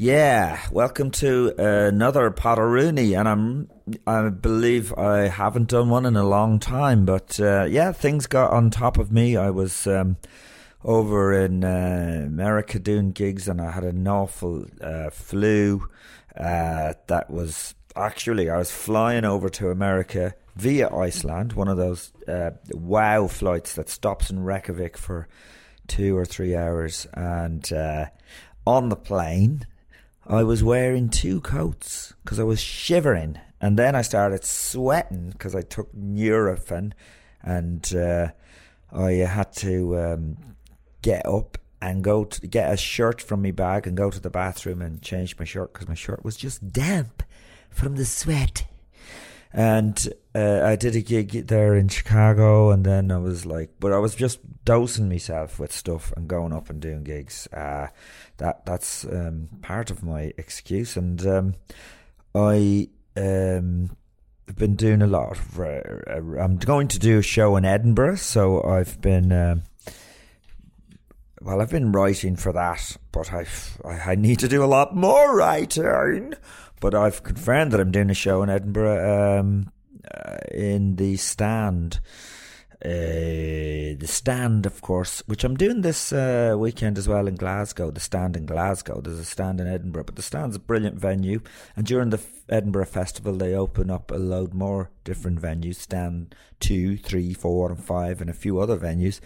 Yeah, welcome to another Potteroonie, and I'm I believe I haven't done one in a long time, but uh, yeah, things got on top of me. I was um, over in uh, America doing gigs, and I had an awful uh, flu. Uh, that was actually I was flying over to America via Iceland, one of those uh, wow flights that stops in Reykjavik for two or three hours, and uh, on the plane. I was wearing two coats because I was shivering, and then I started sweating because I took Nurofen, and uh, I had to um, get up and go to get a shirt from my bag and go to the bathroom and change my shirt because my shirt was just damp from the sweat. And uh, I did a gig there in Chicago, and then I was like, but I was just dosing myself with stuff and going up and doing gigs. Uh, that that's um, part of my excuse, and um, I um, been doing a lot. Of, uh, I'm going to do a show in Edinburgh, so I've been. Um, well, I've been writing for that, but I've, I I need to do a lot more writing. But I've confirmed that I'm doing a show in Edinburgh um, uh, in the stand. Uh, the stand, of course, which I'm doing this uh, weekend as well in Glasgow. The stand in Glasgow. There's a stand in Edinburgh, but the stand's a brilliant venue. And during the Edinburgh Festival, they open up a load more different venues stand two, three, four, and five, and a few other venues.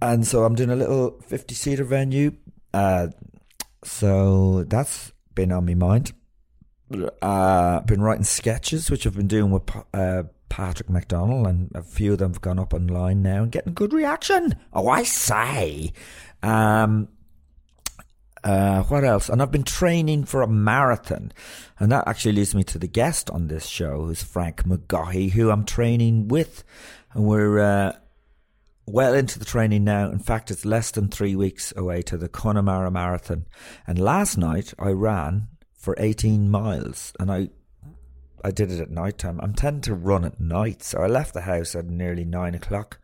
And so I'm doing a little 50 seater venue. Uh, so that's been on my mind uh, been writing sketches, which I've been doing with uh, Patrick McDonnell, and a few of them have gone up online now and getting good reaction. Oh, I say. Um, uh, what else? And I've been training for a marathon, and that actually leads me to the guest on this show, who's Frank McGaughey, who I'm training with, and we're uh, well into the training now. In fact, it's less than three weeks away to the Connemara Marathon, and last night I ran for 18 miles and I I did it at night time. I'm tending to run at night, so I left the house at nearly nine o'clock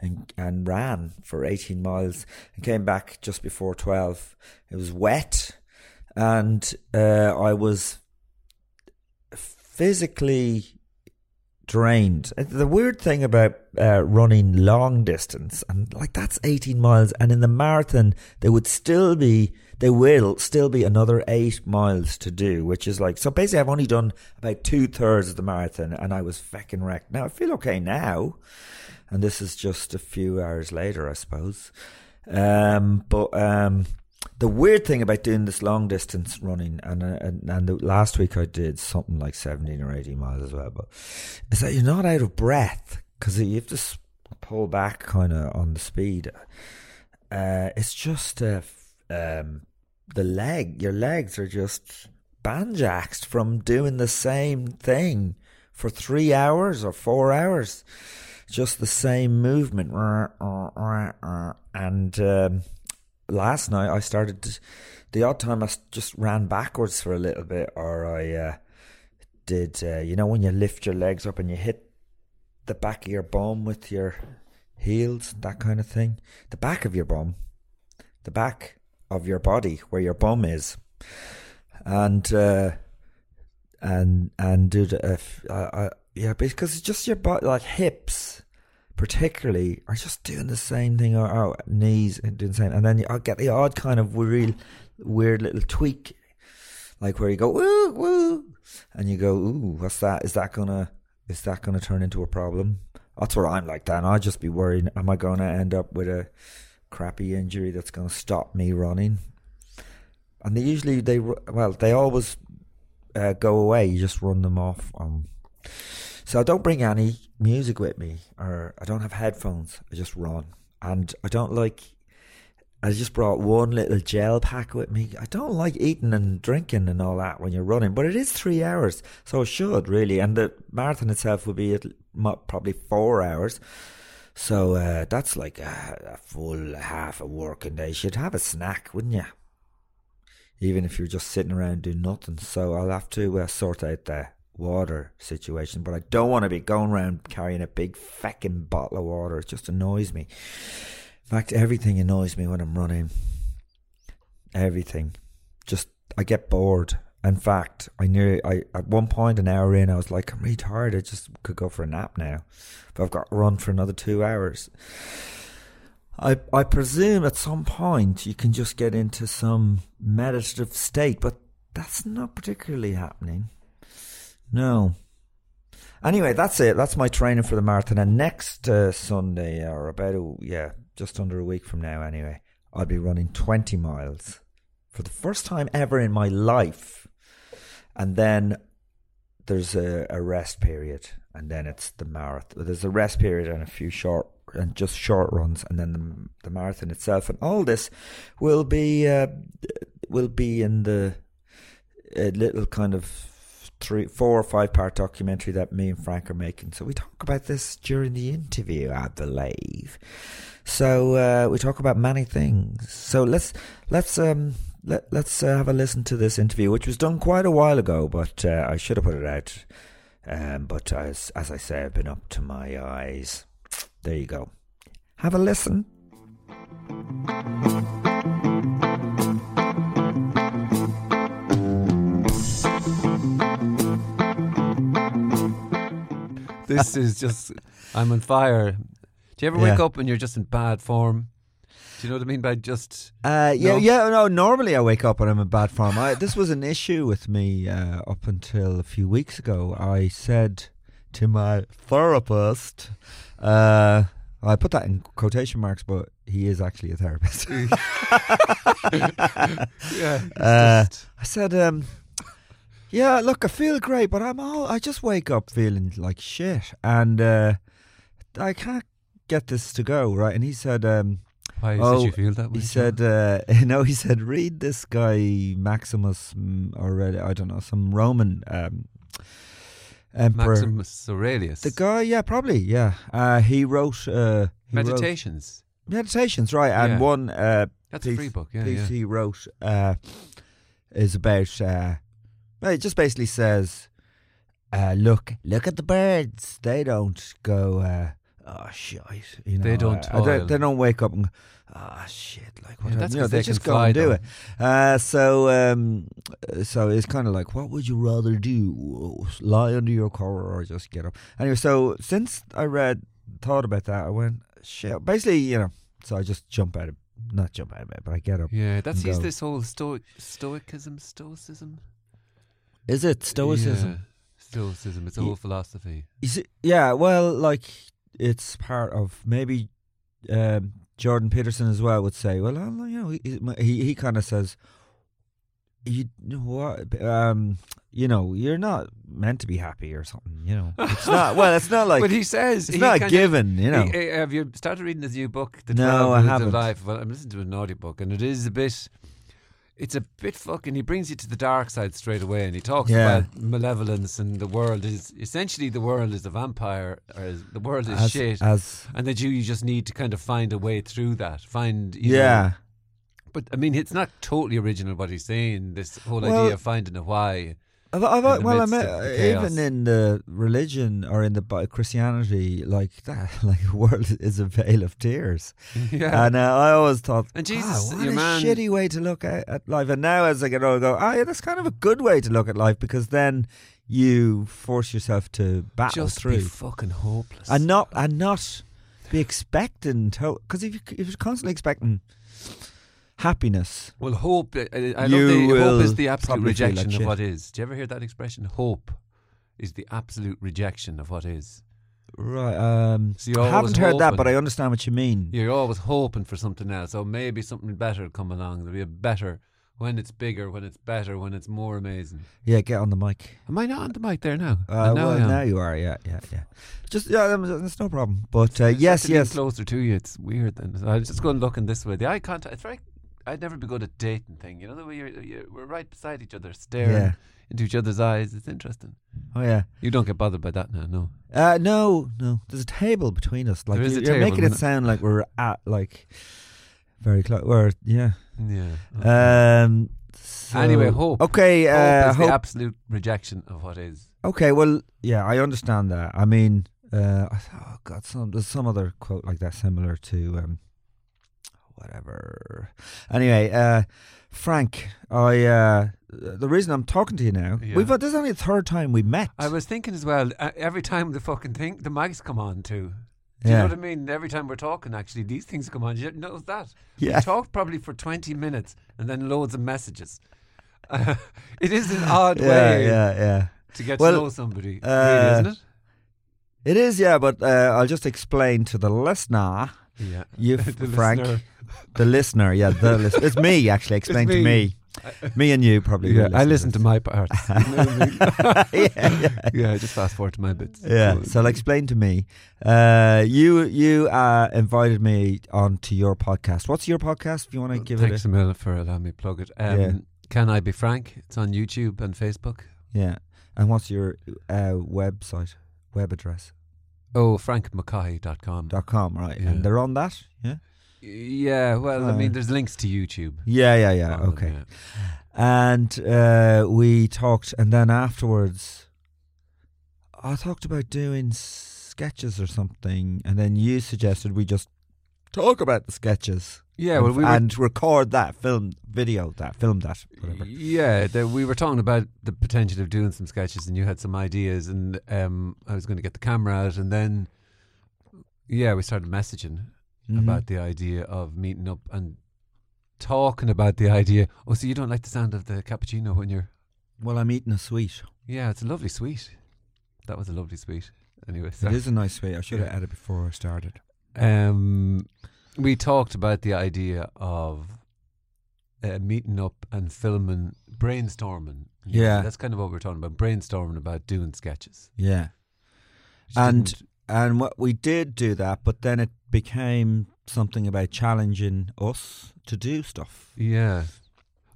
and and ran for 18 miles and came back just before 12. It was wet and uh, I was physically drained. Uh, The weird thing about uh, running long distance, and like that's 18 miles, and in the marathon, there would still be, there will still be another eight miles to do, which is like, so basically, I've only done about two thirds of the marathon, and I was fucking wrecked. Now, I feel okay now, and this is just a few hours later, I suppose. Um, but um, the weird thing about doing this long distance running, and uh, and, and the, last week I did something like seventeen or eighteen miles as well, but is that you're not out of breath because you have to pull back kind of on the speed. Uh, it's just f- um, the leg, your legs are just banjaxed from doing the same thing for three hours or four hours just the same movement. And um, last night I started to, the odd time I just ran backwards for a little bit, or I uh, did, uh, you know, when you lift your legs up and you hit the back of your bum with your heels, that kind of thing. The back of your bum, the back of your body where your bum is. And, uh, and and did a f- uh, uh, yeah because it's just your body like hips particularly are just doing the same thing or, or knees and doing the same. And then I'll get the odd kind of real weird little tweak like where you go woo woo and you go ooh what's that? Is that gonna is that gonna turn into a problem? That's where I'm like that. And I'll just be worried am I gonna end up with a crappy injury that's gonna stop me running and they usually they well they always uh, go away. You just run them off. Um, so I don't bring any music with me, or I don't have headphones. I just run, and I don't like. I just brought one little gel pack with me. I don't like eating and drinking and all that when you're running, but it is three hours, so it should really. And the marathon itself will be probably four hours. So uh, that's like a, a full half a working day. You should have a snack, wouldn't you? even if you're just sitting around doing nothing. So I'll have to uh, sort out the water situation, but I don't want to be going around carrying a big feckin' bottle of water. It just annoys me. In fact, everything annoys me when I'm running. Everything. Just, I get bored. In fact, I knew I at one point an hour in, I was like, I'm really tired. I just could go for a nap now, but I've got to run for another two hours. I I presume at some point you can just get into some meditative state, but that's not particularly happening. No. Anyway, that's it. That's my training for the marathon. And next uh, Sunday, or about a, yeah, just under a week from now, anyway, I'll be running twenty miles for the first time ever in my life. And then there's a, a rest period, and then it's the marathon. There's a rest period and a few short and just short runs, and then the, the marathon itself. And all this will be uh, will be in the a little kind of three, four or five part documentary that me and Frank are making. So we talk about this during the interview, I believe. So uh, we talk about many things. So let's let's um let let's uh, have a listen to this interview, which was done quite a while ago, but uh, I should have put it out. Um, but as as I say, I've been up to my eyes. There you go. Have a listen. This is just, I'm on fire. Do you ever wake up and you're just in bad form? Do you know what I mean by just. Uh, yeah, No? yeah. No, normally I wake up and I'm in bad form. I, this was an issue with me uh, up until a few weeks ago. I said to my therapist, uh, I put that in quotation marks, but he is actually a therapist. Yeah. Uh, just- I said, um, "Yeah, look, I feel great, but I'm all. I just wake up feeling like shit, and uh, I can't get this to go right." And he said, um, why oh, did you feel that way? "He said, uh, no, he said, read this guy Maximus, mm, uh, I don't know, some Roman um, emperor." Maximus Aurelius. The guy, yeah, probably, yeah. Uh, he wrote uh, he wrote- Meditations. meditations, right? And Yeah. one uh, That's a free book, yeah. piece yeah. he wrote uh, is about. Uh, it just basically says, uh, "Look, look at the birds. They don't go, uh, oh shit, you know, They don't uh, they, don't wake up and ah oh, shit, like what? Yeah, that's you know, they they just go and do it. Uh, so um, uh, so it's kind of like, what would you rather do? Lie under your cover or just get up? Anyway, so since I read, thought about that, I went shit. Basically, you know, so I just jump out of, not jump out of bed, but I get up. Yeah, that's and this whole stoic stoicism, stoicism. Is it stoicism? Yeah, stoicism. It's a whole philosophy. Is it, yeah, well, like it's part of maybe um, Jordan Peterson as well would say. Well, you know, he he, he kind of says, you know what, um, you know, you're not meant to be happy or something. You know, it's not. Well, it's not like but he says it's he not given. You know, He- have you started reading his new book, The No, I haven't. of Life? Well, I'm listening to an audiobook, and it is a bit. It's a bit fucking. He brings you to the dark side straight away, and he talks Yeah. about malevolence and the world is essentially the world is a vampire, or is, the world is as, shit, as and that you, you just need to kind of find a way through that. Find you know- yeah. but I mean, it's not totally original what he's saying. This whole Well, idea of finding a why. I've, I've, in well, I mean, chaos. even in the religion or in the Christianity, like that, like the world is a vale of tears. yeah, And uh, I always thought, And "Ah, Jesus, what your a man- shitty way to look at, at life. And now, as I get older, I go, oh yeah, that's kind of a good way to look at life because then you force yourself to battle just through be fucking hopeless. and not and not be expecting to. Because if you if you're constantly expecting happiness, Well, hope. I, I You love the will hope is the absolute rejection like of what is. Do you ever hear that expression? Hope is the absolute rejection of what is. right? Um, So I haven't heard that, but. I understand what you mean. You're always hoping for something else. So maybe something better will come along. There'll be a better when it's bigger, when it's better, when it's more amazing. Yeah, get on the mic. Am I not on the mic there now? Uh, now well, now you are. Yeah, yeah, yeah. Just yeah, um, that's no problem. But uh, yes, just to lean yes. Closer to you, it's weird. Then So I was just going looking this way. The eye contact. It's very. I'd never be good at dating thing. You know the way you're, you're we're right beside each other, staring Yeah. into each other's eyes. It's interesting. Oh yeah. You don't get bothered by that now, no. Uh, no, no. There's a table between us. Like There is you- a you're table, making it isn't it? sound like we're at like very close. We're yeah. Yeah. Um. so- Anyway, hope. Okay. hope Uh, is hope. the absolute rejection of what is. okay. Well, yeah, I understand that. I mean, uh, I thought, oh god, some there's some other quote like that similar to um, whatever. Anyway, uh, Frank, I uh, the reason I'm talking to you now, Yeah. we've this is only the third time we met. I was thinking as well. Uh, every time the fucking thing, the mics come on too. Do you Yeah. know what I mean? Every time we're talking, actually, these things come on. You know that? Yeah. We talked probably for 20 minutes and then loads of messages. Uh, it is an odd yeah, way yeah, yeah. to get Well, to know somebody, uh, really, isn't it? It is, yeah, but uh, I'll just explain to the listener. Yeah. You, The Frank, listener. the listener, yeah, the listener. It's me actually. Explain to me. me, and you probably. Yeah, I listen to this. my parts. You know what I mean? yeah, yeah. yeah, just fast forward to my bits. Yeah, so like, explain to me. Uh, you you uh, invited me onto your podcast. What's your podcast? If you want to give Thanks it a million for allowing me to plug it. Um, Yeah. Can I be frank? It's on YouTube and Facebook. yeah. And what's your uh, website, web address? Oh, frankmckay.com. Dot com, right? Yeah. And they're on that. Yeah. Yeah, well, I Uh, mean, there's links to YouTube. Yeah, yeah, yeah. on them, okay. yeah. and uh, we talked, and then afterwards, I talked about doing sketches or something, and then you suggested we just talk about the sketches. Yeah, well, and, we were and record that film video, that film that whatever. Yeah, the, we were talking about the potential of doing some sketches, and you had some ideas, and um, I was going to get the camera out, and then yeah, we started messaging Mhm. about the idea of meeting up and talking about the idea. Oh, so you don't like the sound of the cappuccino when you're? Well, I'm eating a sweet. Yeah, it's a lovely sweet. That was a lovely sweet. Anyway, It is a nice sweet. I should have Yeah. added before I started. um, we talked about the idea of uh, meeting up and filming, brainstorming. Yeah. that's kind of what we're talking about. Brainstorming about doing sketches. Yeah. Which And and what we did do that, but then it became something about challenging us to do stuff. yeah.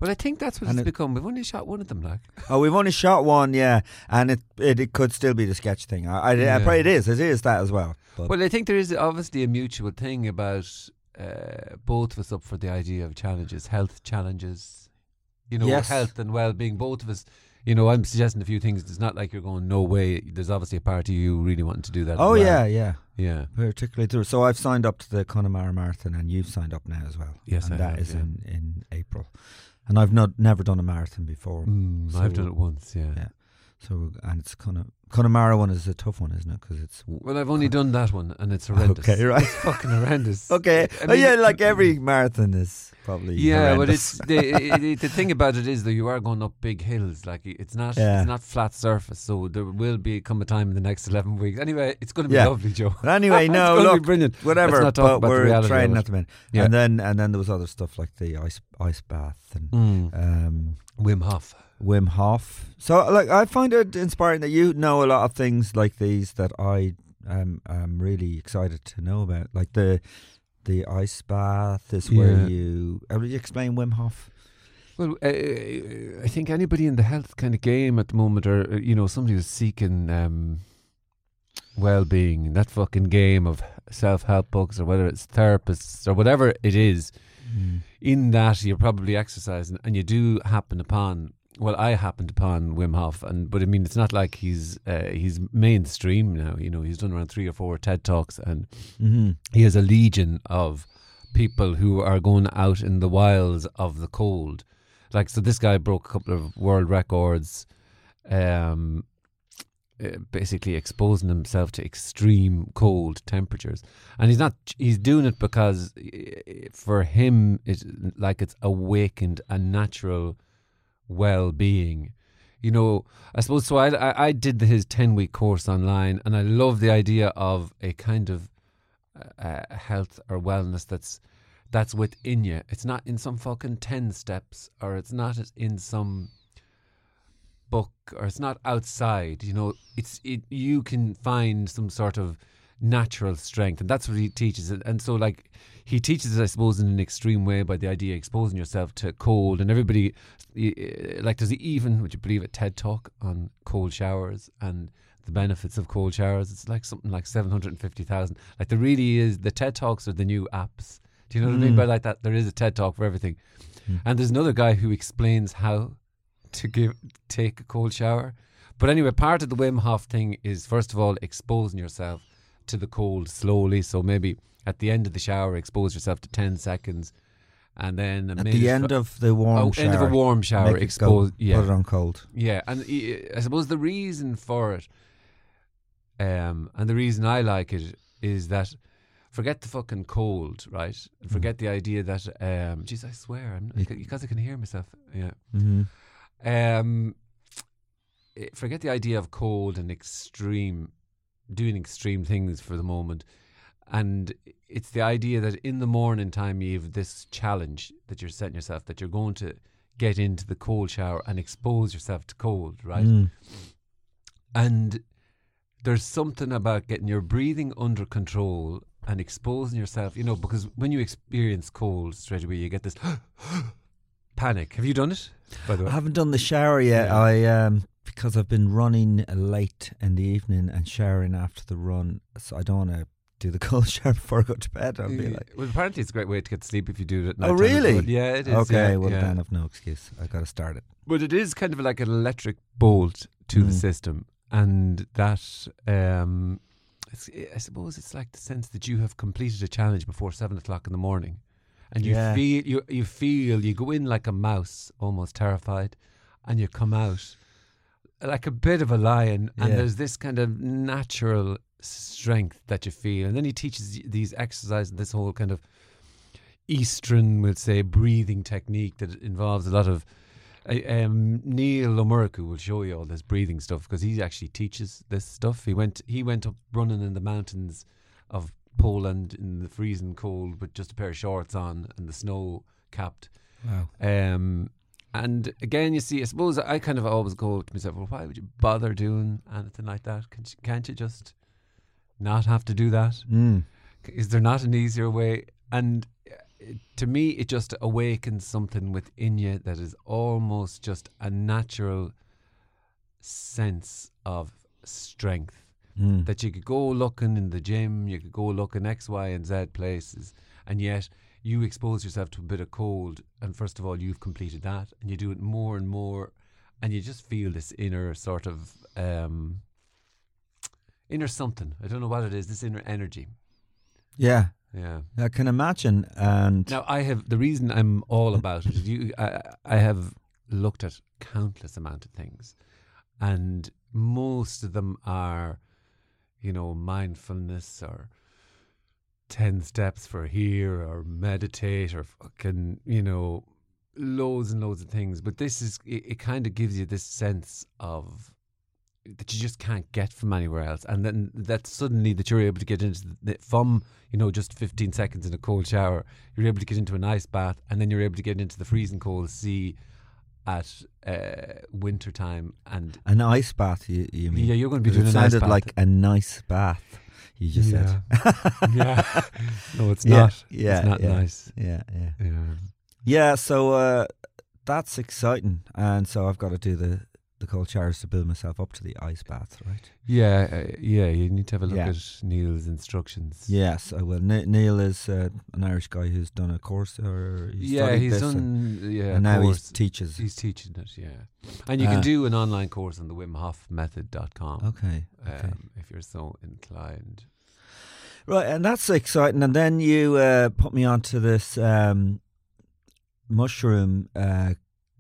Well, I think that's what And it's it- become. We've only shot one of them, like. Oh, we've only shot one, yeah, and it it, it could still be the sketch thing. I, I, I Yeah. probably it is. It is that as well. But Well, I think there is obviously a mutual thing about uh, both of us up for the idea of challenges, health challenges. You know, Yes. health and well-being. Both of us You know, I'm suggesting a few things. It's not like you're going no way. There's obviously a part of you really wanting to do that. Oh well. yeah, yeah. yeah. Particularly through. So I've signed up to the Connemara Marathon, and you've signed up now as well. Yes, and I that have, is yeah. in in April. And I've not never done a marathon before. Mm, So- I've done it once. Yeah. Yeah. So and it's kind of Connemara one is a tough one, isn't it? Because it's Well, I've only done that one, and it's horrendous. Okay, right. It's fucking horrendous. okay. I oh yeah, like every marathon is probably Yeah, but it's the the the thing about it is that you are going up big hills. Like it's not Yeah. it's not flat surface. So there will be come a time in the next eleven weeks. Anyway, it's going to be Yeah. lovely, Joe. But anyway, no, look, brilliant. whatever. Let's not but we're reality of training it. at the minute, Yeah. and then and then there was other stuff like the ice ice bath and Mm. um, Wim Hof. Wim Hof. So, like, I find it inspiring that you know a lot of things like these that I um, am really excited to know about, like the the ice bath is where Yeah. you. Uh, you explain Wim Hof? Well, uh, I think anybody in the health kind of game at the moment, or uh, you know, somebody who's seeking um, well-being, that fucking game of self-help books, or whether it's therapists or whatever it is, in that you're probably exercising, and you do happen upon. Well, I happened upon Wim Hof, and but I mean, it's not like he's uh, he's mainstream now. You know, he's done around three or four TED talks, and Mm-hmm. he has a legion of people who are going out in the wilds of the cold. Like, so this guy broke a couple of world records, um, uh, basically exposing himself to extreme cold temperatures. And he's not, he's doing it because uh, for him, it's like it's awakened a natural well being. You know, I suppose so. I, I, did his 10 week course online, and I love the idea of a kind of uh, health or wellness that's that's within you. It's not in some fucking ten steps, or it's not in some book, or it's not outside. You know, it's it. You can find some sort of natural strength, and that's what he teaches. And so, like, he teaches I suppose, in an extreme way by the idea of exposing yourself to cold, and everybody, uh, like, does he even, would you believe it, TED talk on cold showers and the benefits of cold showers. It's like something like 750,000. Like there really is, the TED Talks are the new apps. Do you know what I mean by mm. like that? There is a TED Talk for everything. Hmm. And there's another guy who explains how to give take a cold shower. But anyway, part of the Wim Hof thing is first of all exposing yourself to the cold slowly. So maybe at the end of the shower, expose yourself to 10 seconds. And then a At minute the end of the warm oh, shower. end of a warm shower, it go- expose. yeah, Put it on cold. yeah, and I suppose the reason for it, um, and the reason I like it is that forget the fucking cold, right? And forget the idea that, um, geez, I swear, I'm because I can hear myself. Yeah. Mm-hmm. Um, forget the idea of cold and extreme, doing extreme things for the moment. And it's the idea that in the morning time you have this challenge that you're setting yourself that you're going to get into the cold shower and expose yourself to cold, right? Mm. And there's something about getting your breathing under control and exposing yourself, you know, because when you experience cold straight away, you get this panic. Have you done it? By the way, I haven't done the shower yet. Yeah. I um because I've been running late in the evening and showering after the run, so I don't want to do the cold shower before I go to bed. I'll be like, well, apparently it's a great way to get sleep if you do it at Oh, really? Yeah, it is. okay, yeah, well yeah. then I've no excuse. I got to start it. But it is kind of like an electric bolt to the Mm. system, and that um, it's, I suppose it's like the sense that you have completed a challenge before seven o'clock in the morning, and you Yeah. feel you you feel you go in like a mouse, almost terrified, and you come out like a bit of a lion, and Yeah. there's this kind of natural strength that you feel, and then he teaches these exercises, this whole kind of Eastern, we'll say, breathing technique that involves a lot of. Um, Neil Omuriku will show you all this breathing stuff because he actually teaches this stuff. He went he went up running in the mountains of Poland in the freezing cold with just a pair of shorts on and the snow capped. Wow. Um, and again, you see, I suppose I kind of always go to myself, well, why would you bother doing anything like that? Can't you, can't you just not have to do that? Mm. Is there not an easier way? And uh, to me, it just awakens something within you that is almost just a natural sense of strength. Mm. That you could go looking in the gym, you could go looking X, Y, and Z places, and yet you expose yourself to a bit of cold. And first of all, you've completed that, and you do it more and more. and you just feel this inner sort of um, inner something. I don't know what it is. This inner energy. Yeah, Yeah. I can imagine. And Now I have the reason I'm all about it. You, I, I have looked at countless amount of things, and most of them are, you know, mindfulness or ten steps for here or meditate or fucking, you know, loads and loads of things. But this is it, it kind of gives you this sense of that you just can't get from anywhere else, and then that suddenly that you're able to get into the, from you know just 15 seconds in a cold shower, you're able to get into an ice bath, and then you're able to get into the freezing cold sea at uh, winter time, and an ice bath, you, you mean? yeah, you're going to be doing it an ice sounded bath. like a nice bath. You just said. yeah, no, it's Yeah, not. yeah, it's not yeah. nice. Yeah, yeah. Yeah. Yeah, so uh, that's exciting, and so I've got to do the the cold showers to build myself up to the ice bath, right? Yeah, uh, yeah, you need to have a look Yeah. at Neil's instructions. Yes, I will. Ne- Neil is uh, an Irish guy who's done a course, or he's yeah, he's this and, done. Yeah, and now he teaches. He's teaching it, yeah. And you Uh, can do an online course on the Wim Hof method.com Okay, okay. um, if you're so inclined. Right, and that's exciting. And then you uh, put me onto this um, mushroom.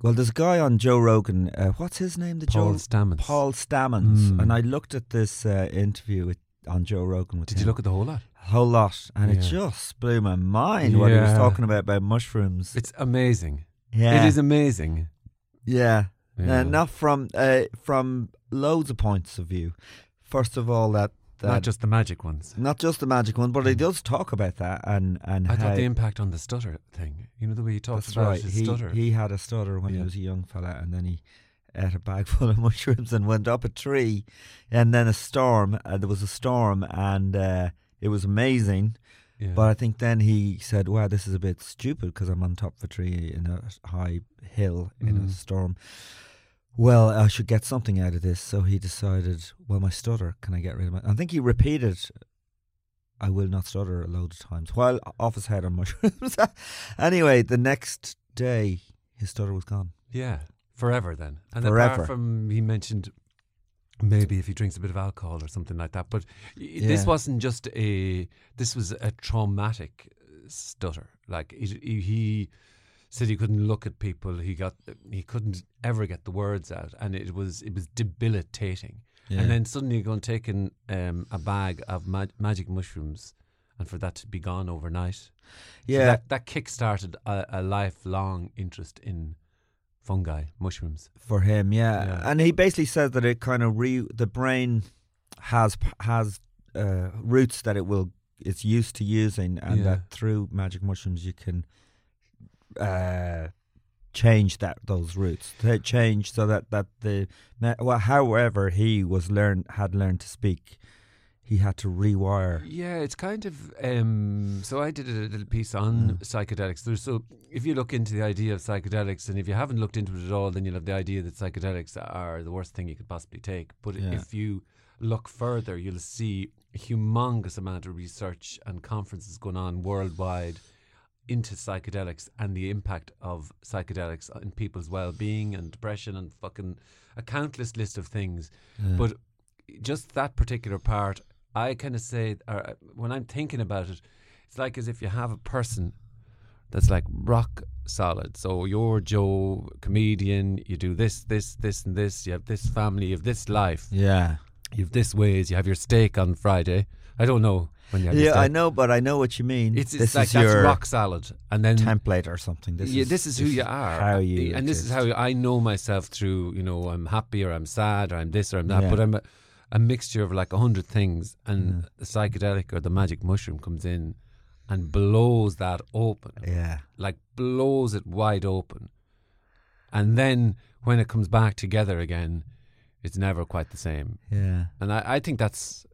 Well, there's a guy on Joe Rogan. Uh, what's his name? The Paul Joe Stamets. Paul Stamets. Mm. And I looked at this uh, interview with, on Joe Rogan with Did him. you look at the whole lot? a whole lot, and it just blew my mind what he was talking about about mushrooms. It's amazing. yeah, It is amazing. yeah. Yeah. Uh, not from uh, from loads of points of view. First of all, that, Not just the magic ones. not just the magic one, but he Mm. does talk about that and and I how, thought the impact on the stutter thing. You know the way he talks about right. his He, stutter. he had a stutter when he was a young fella, and then he ate a bag full of mushrooms and went up a tree, and then a storm. Uh, there was a storm, and uh, it was amazing. yeah. But I think then he said, "Wow, this is a bit stupid because I'm on top of a tree in a high hill in a Mm. storm." Well, I should get something out of this. So he decided, well, my stutter, can I get rid of it? I think he repeated, I will not stutter a load of times while off his head on mushrooms. anyway, the next day, his stutter was gone. Yeah, forever then. And Forever. apart from he mentioned maybe if he drinks a bit of alcohol or something like that, but y- this wasn't just a. This was a traumatic stutter. Like he, he said he couldn't look at people. He got he couldn't ever get the words out, and it was it was debilitating. Yeah. And then suddenly you're going taking um, a bag of ma- magic mushrooms, and for that to be gone overnight. So Yeah. that that kick-started a, a lifelong interest in fungi, mushrooms. for him, yeah. Yeah. And he basically said that it kind of re the brain has has uh, roots that it will it's used to using, and Yeah. that through magic mushrooms you can uh, change that those roots, to change so that that the well, however he was learn had learned to speak, he had to rewire. Yeah, it's kind of. Um, so I did a little piece on Mm. psychedelics. There's so if you look into the idea of psychedelics, and if you haven't looked into it at all, then you'll have the idea that psychedelics are the worst thing you could possibly take. But Yeah. if you look further, you'll see a humongous amount of research and conferences going on worldwide into psychedelics and the impact of psychedelics in people's well-being and depression and fucking a countless list of things. But just that particular part, I kind of say, or when I'm thinking about it, it's like as if you have a person that's like rock solid. So you're Joe, comedian. You do this, this, this, and this. You have this family. You have this life. Yeah, You have this ways. You have your steak on Friday. I don't know when you yeah. I know, but I know what you mean. It's, it's this like is that's your rock solid, and then template or something. This yeah, is this is who you are, How you and this is how I know myself through. You know, I'm happy or I'm sad or I'm this or I'm that, Yeah. but I'm a, a mixture of like a hundred things, and the psychedelic or the magic mushroom comes in and blows that open, Yeah. like blows it wide open, and then when it comes back together again, it's never quite the same. Yeah. And I, I think that's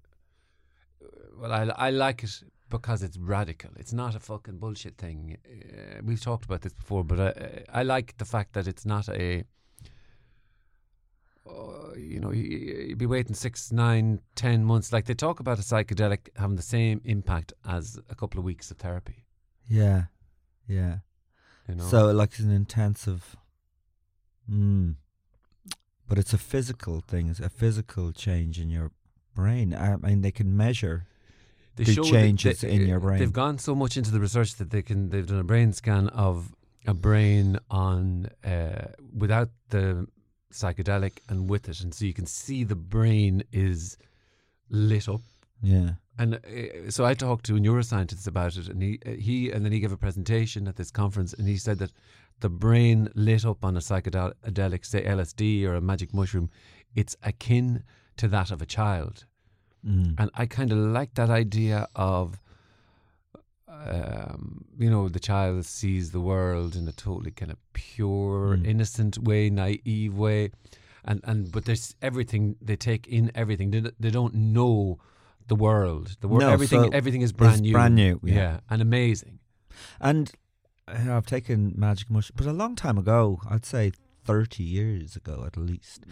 well, I I like it because it's radical. It's not a fucking bullshit thing. Uh, we've talked about this before, but I I like the fact that it's not a. Uh, you know, you, you'd be waiting six, nine, ten months. Like they talk about a psychedelic having the same impact as a couple of weeks of therapy. Yeah. Yeah. You know, So like it's an intensive. Mm. but it's a physical thing. It's a physical change in your brain. I mean, they can measure They the show changes they- in your brain. They've gone so much into the research that they can. They've done a brain scan of a brain on uh, without the psychedelic and with it, and so you can see the brain is lit up. yeah. And uh, so I talked to a neuroscientist about it, and he uh, he and then he gave a presentation at this conference, and he said that the brain lit up on a psychedelic, say LSD or a magic mushroom, it's akin to that of a child. Mm. And I kind of like that idea of, um, you know, the child sees the world in a totally kind of pure, Mm. innocent way, naive way, and and but there's everything they take in everything. They, they don't know the world. The world, No, everything, so everything is brand new, brand new, yeah. and amazing. And I've taken magic mushroom, but a long time ago. I'd say thirty years ago at least.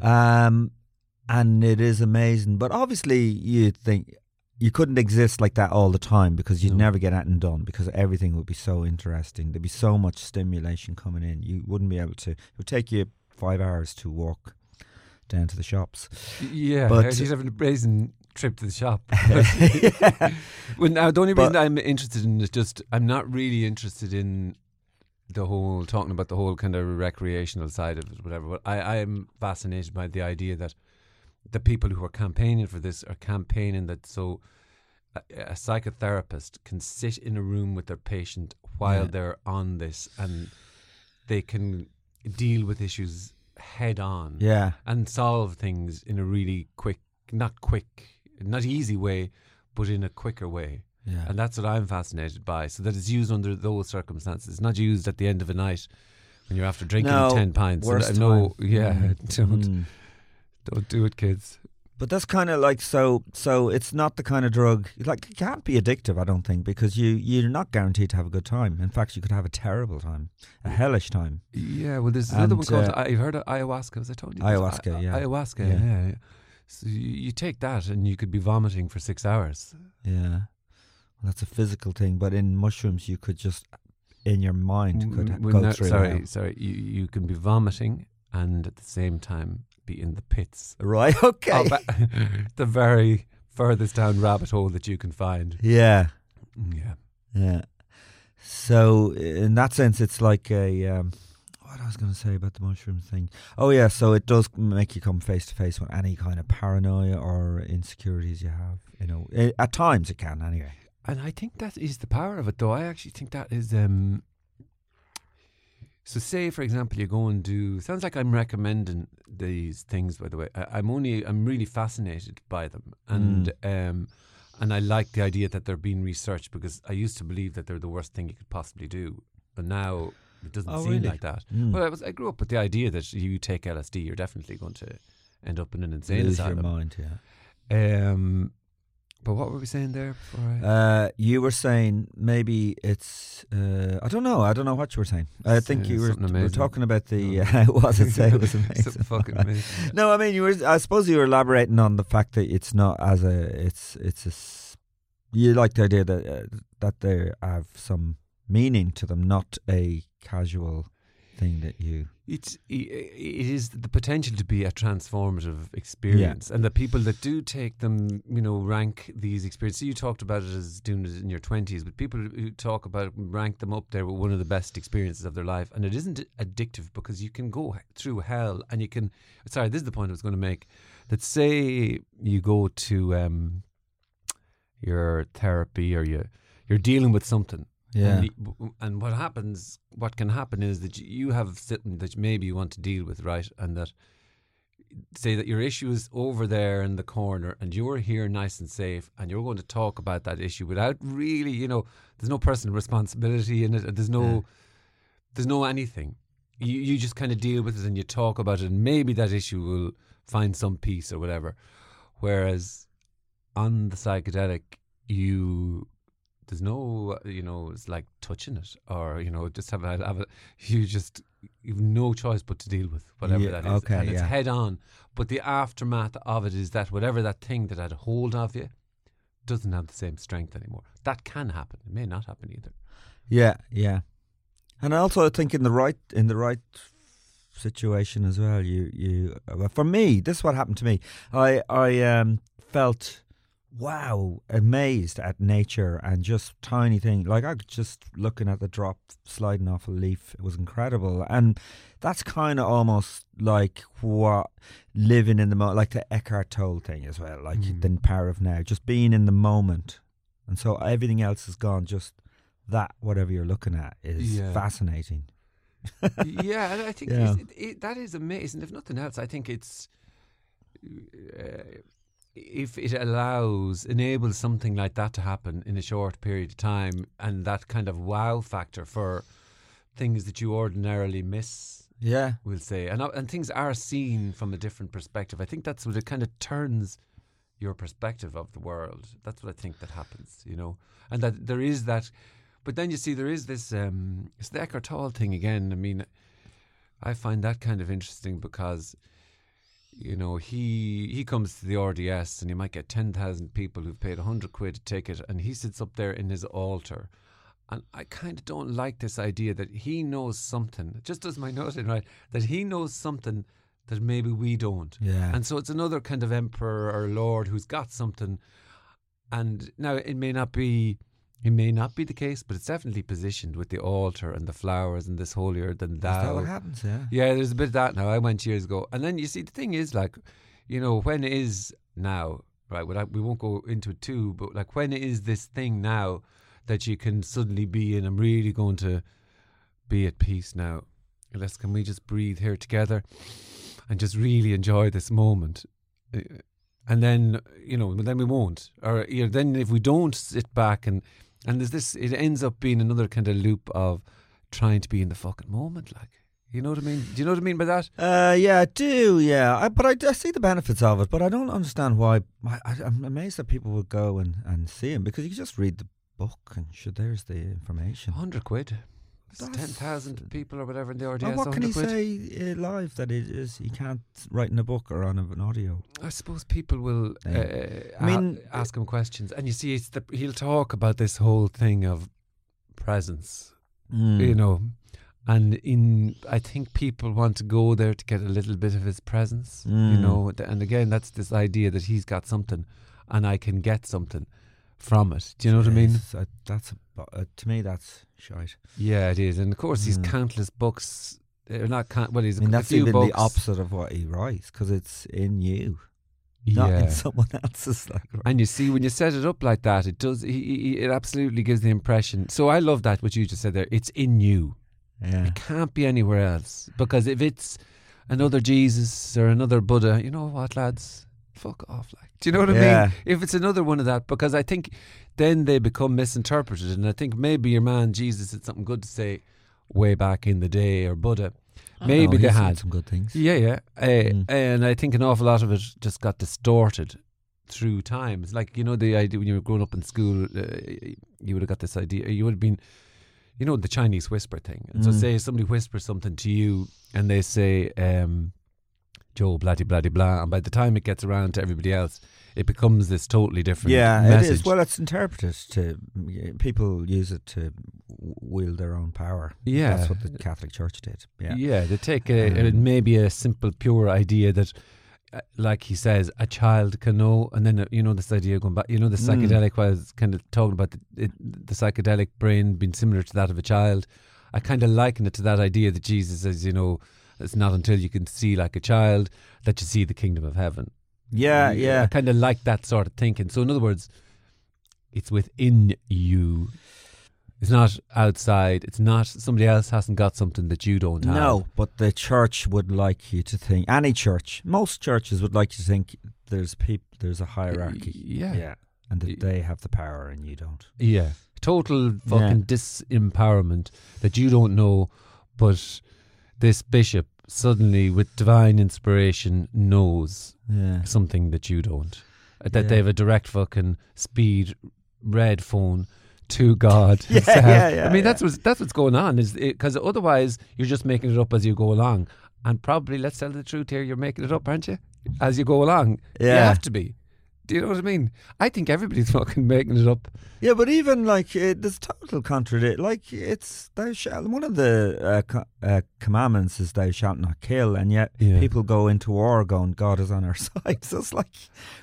Um, and it is amazing. But obviously, you think you couldn't exist like that all the time because you'd No. never get anything done because everything would be so interesting. There'd be so much stimulation coming in. You wouldn't be able to. It would take you five hours to walk down to the shops. Yeah, But- she's having a brazen trip to the shop. yeah. Well, now the only reason But- I'm interested in is just I'm not really interested in the whole talking about the whole kind of recreational side of it, whatever. But I, I am fascinated by the idea that the people who are campaigning for this are campaigning that so a, a psychotherapist can sit in a room with their patient while Yeah. they're on this and they can deal with issues head on Yeah. and solve things in a really quick, not quick, not easy way, but in a quicker way. Yeah. And that's what I'm fascinated by. So that it's used under those circumstances. It's not used at the end of a night when you're after drinking No, ten pints. And worst time. yeah, Mm. Don't don't it, kids. But that's kind of like so. So it's not the kind of drug like it can't be addictive. I don't think because you you're not guaranteed to have a good time. In fact, you could have a terrible time, a hellish time. Yeah, well, there's another one called. uh, I've heard of ayahuasca. As I told you. Ayahuasca, yeah. ayahuasca. Yeah. Yeah. yeah. So you, you take that and you could be vomiting for six hours. Yeah, well, that's a physical thing. But in mushrooms, you could just in your mind could well, go no, through. Sorry, sorry. You you can be vomiting and at the same time be in the pits Right. Okay. the very furthest down rabbit hole that you can find. yeah. Yeah. Yeah. So in that sense, it's like a. Um, what I was going to say about the mushroom thing. Oh yeah, so it does make you come face to face with any kind of paranoia or insecurities you have. You know, I at times it can anyway. And I think that is the power of it, though. I actually think that is. Um, so, say for example, you go and do. Sounds like I'm recommending these things. By the way, I, I'm only. I'm really fascinated by them, and um, and I like the idea that they're being researched because I used to believe that they're the worst thing you could possibly do, but now it doesn't Oh, seem really? like that. Mm. Well, I was. I grew up with the idea that you take LSD, you're definitely going to end up in an insane Lose your asylum. mind, yeah. Um, but what were we saying there? Before I, Uh, you were saying maybe it's. Uh, I don't know. I don't know what you were saying. I think Uh, you were, were talking about the. No. Uh, wasn't say it was amazing. Fucking amazing. No, I mean you were. I suppose you were elaborating on the fact that it's not as a. It's it's a You like the idea that uh, that they have some meaning to them, not a casual thing that you. It's it is the potential to be a transformative experience, and the people that do take them, you know, rank these experiences. You talked about it as doing it in your twenties, but people who talk about it rank them up there with one of the best experiences of their life, and it isn't addictive because you can go through hell, and you can. Sorry, this is the point I was going to make. That say you go to um, your therapy or you you're dealing with something Yeah. And, and what happens, what can happen is that you have something that maybe you want to deal with, right? And that, say that your issue is over there in the corner and you're here nice and safe and you're going to talk about that issue without really, you know, there's no personal responsibility in it. Uh, there's no, Yeah. there's no anything. You, you just kind of deal with it and you talk about it and maybe that issue will find some peace or whatever. Whereas on the psychedelic, you there's no you know it's like touching it or you know just have a, have a you just you've no choice but to deal with whatever Yeah, that is okay, and it's head on but the aftermath of it is that whatever that thing that had a hold of you doesn't have the same strength anymore that can happen it may not happen either Yeah, yeah. And also I also think in the right in the right situation as well. You you well, for me, this is what happened to me. I I um felt wow amazed at nature and just tiny thing like I was just looking at the drop sliding off a leaf. It was incredible, and that's kind of almost like what living in the moment, like the Eckhart Tolle thing as well, like Mm. the power of now, just being in the moment. And so everything else is gone. Just that, whatever you're looking at, is Yeah. fascinating. yeah, and I think Yeah. it, it, that is amazing. If nothing else, I think it's uh, if it allows enables something like that to happen in a short period of time, and that kind of wow factor for things that you ordinarily miss. Yeah. We'll say, and uh, and things are seen from a different perspective. I think that's what it kind of turns your perspective of the world. That's what I think that happens, you know, and that there is that. But then you see there is this. Um, it's the Eckhart Tolle thing again. I mean, I find that kind of interesting because, you know, he he comes to the RDS and you might get ten thousand people who've paid hundred quid to take it, and he sits up there in his altar. And I kind of don't like this idea that he knows something. Just as my noting right that he knows something that maybe we don't. Yeah. And so it's another kind of emperor or lord who's got something. And now it may not be, it may not be the case, but it's definitely positioned with the altar and the flowers and this holier than Is thou. that what happens? Yeah. Yeah, there's a bit of that now. I went years ago, and then you see the thing is like, you know, when is now right? Without, we won't go into it too, but like when is this thing now that you can suddenly be in? I'm really going to be at peace now. Let's can we just breathe here together and just really enjoy this moment. Uh, And then you know, then we won't. Or you know, then if we don't sit back and and there's this, it ends up being another kind of loop of trying to be in the fucking moment, like. You know what I mean? Do you know what I mean by that? Uh, yeah, I do. Yeah, I, but I, I see the benefits of it. But I don't understand why. I, I, I'm amazed that people would go and, and see him because you just read the book and sure, there's the information. Hundred quid. Ten thousand people or whatever in the RDS. And what can he quid. say uh, live that it is he can't write in a book or on an audio? I suppose people will uh, Yeah. I I mean- ask him questions, and you see, it's the, he'll talk about this whole thing of presence, Hmm. you know, and in I think people want to go there to get a little bit of his presence, you Mm. know, and again, that's this idea that he's got something, and I can get something from it. Do you know what I mean? Yes, uh, that's a, uh, to me that's shite. Yeah, it is, and of course, he's Mm. countless books. They're not count. Well, he's I mean, that's even books. the opposite of what he writes because it's in you, not yeah. in someone else's. Like, And you see, when you set it up like that, it does. He, he, it absolutely gives the impression. So I love that what you just said there. It's in you. yeah, It can't be anywhere else because if it's another Jesus or another Buddha, you know what, lads, fuck off. Like, do you know what I mean? If it's another one of that, because I think then they become misinterpreted, and I think maybe your man Jesus had something good to say way back in the day, or Buddha. I Maybe know, they said had. some good things. Yeah, yeah. Uh, Mm. And I think an awful lot of it just got distorted through time. It's like, you know, the idea when you were growing up in school, uh, you would have got this idea. You would have been, you know, the Chinese whisper thing. And so, Mm. say somebody whispers something to you and they say, um, Joe, blah, blah, blah. And by the time it gets around to everybody else, it becomes this totally different Yeah, message. it is. Well, it's interpreted to people use it to wield their own power. Yeah. that's what the Catholic Church did. Yeah, yeah, they take a, Um, maybe a simple, pure idea that, uh, like he says, a child can know, and then uh, you know this idea going back. You know the Mm. psychedelic was kind of talking about the, it, the psychedelic brain being similar to that of a child. I kind of liken it to that idea that Jesus says, you know, it's not until you can see like a child that you see the kingdom of heaven. yeah, I yeah. kind of like that sort of thinking. So in other words, it's within you. It's not outside. It's not somebody else hasn't got something that you don't have. No, but the church would like you to think. Any church, most churches would like you to think there's people, there's a hierarchy. Yeah. yeah, and that they have the power and you don't. Yeah. Total fucking disempowerment that you don't know, but this bishop suddenly, with divine inspiration, knows Yeah, something that you don't. Uh, That Yeah. they have a direct fucking speed red phone to God. Yeah, yeah, yeah, I mean, yeah. that's what's that's what's going on. Is because otherwise you're just making it up as you go along, and probably let's tell the truth here, you're making it up, aren't you? As you go along, yeah. you have to be. Do you know what I mean? I think everybody's fucking making it up. Yeah, but even like uh, there's total contradict. Like it's thou shalt. One of the uh, co- uh, commandments is thou shalt not kill, and yet Yeah. people go into war going God is on our side. So it's like,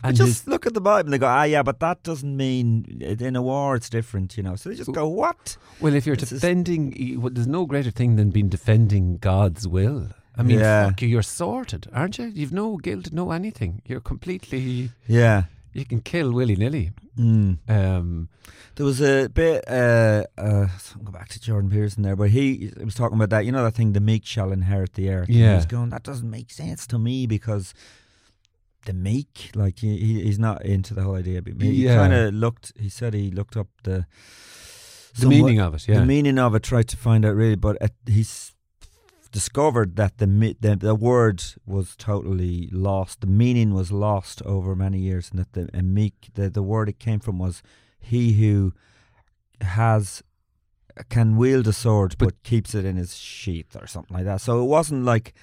And just look at the Bible and they go, ah, yeah, but that doesn't mean in a war it's different, you know. So they just go, what? Well, if you're defending, y- well, there's no greater thing than being defending God's will. I mean, Yeah. fuck you, you're sorted, aren't you? You've no guilt, no anything. You're completely. Yeah. You can kill willy nilly. Mm. Um, There was a bit. Uh, uh, I'll go back to Jordan Peterson there, but he was talking about that. You know that thing, the meek shall inherit the earth. Yeah. was going, that doesn't make sense to me because the meek, like he, he he's not into the whole idea. of meek. He Yeah. kind of looked. He said he looked up the the meaning of it, yeah. the meaning of it. Tried to find out really, but uh, he's discovered that the, the the word was totally lost. The meaning was lost over many years, and that the a meek the the word it came from was he who has can wield a sword but, keeps it in his sheath or something like that. So it wasn't like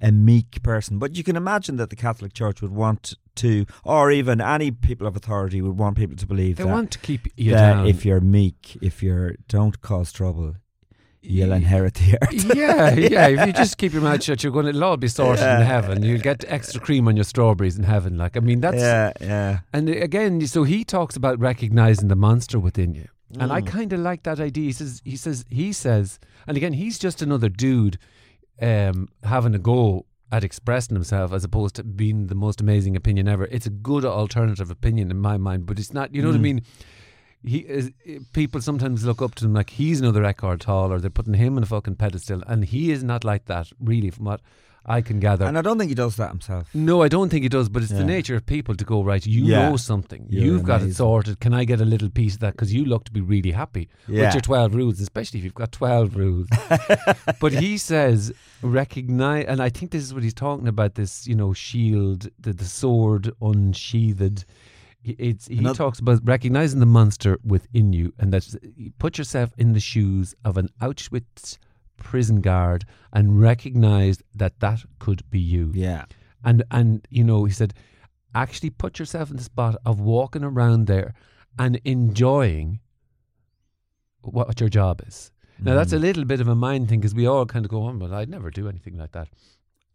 a meek person, but you can imagine that the Catholic Church would want to, or even any people of authority would want people to believe they that, want to keep you that down. if you're meek, if you're don't cause trouble, you'll inherit the earth. yeah, yeah. If you just keep your mouth shut, you're going to it'll all be sorted Yeah. in heaven. You'll get extra cream on your strawberries in heaven. Like, I mean, that's yeah, yeah. And again, so he talks about recognizing the monster within you, and Mm. I kind of like that idea. He says, he says, he says, and again, he's just another dude um, having a go at expressing himself as opposed to being the most amazing opinion ever. It's a good alternative opinion in my mind, but it's not. You know what I Mm. mean? He is. People sometimes look up to him like he's another Eckhart Tolle, or they're putting him on a fucking pedestal, and he is not like that, really, from what I can gather. And I don't think he does that himself. No, I don't think he does, but it's Yeah. the nature of people to go, right, you Yeah. know something. You're You've got it sorted. Can I get a little piece of that? Because you look to be really happy Yeah. with your 12 rules, especially if you've got 12 rules. but he says, recognize, and I think this is what he's talking about this, you know, shield, the, the sword unsheathed. He- It's, he Another- talks about recognizing the monster within you, and that's you put yourself in the shoes of an Auschwitz prison guard and recognize that that could be you Yeah. and and you know he said actually put yourself in the spot of walking around there and enjoying what your job is now that's Mm. a little bit of a mind thing because we all kind of go on but i'd never do anything like that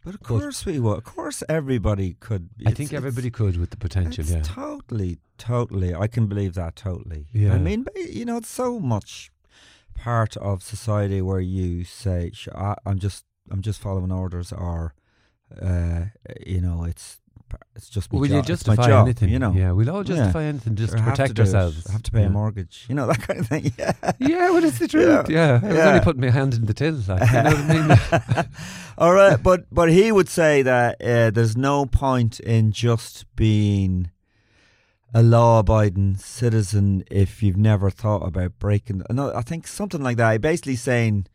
But of But- course we would. Of course everybody could. i think everybody could with the potential It's yeah totally, totally. I can believe that totally. Yeah. I mean, you know, it's so much part of society where you say, I, "I'm just, I'm just following orders," or, uh, you know, it's, it's just my will you job. my justify job, anything You know, yeah we'll all Yeah. justify anything just Or to protect it. ourselves I have to pay yeah. a mortgage. You know that kind of thing. Yeah. yeah well it's the truth yeah, I was only putting my hand in the till like, you know what I mean All right, but but he would say that uh, there's no point in just being a law-abiding citizen if you've never thought about breaking. No, I think something like that. Basically saying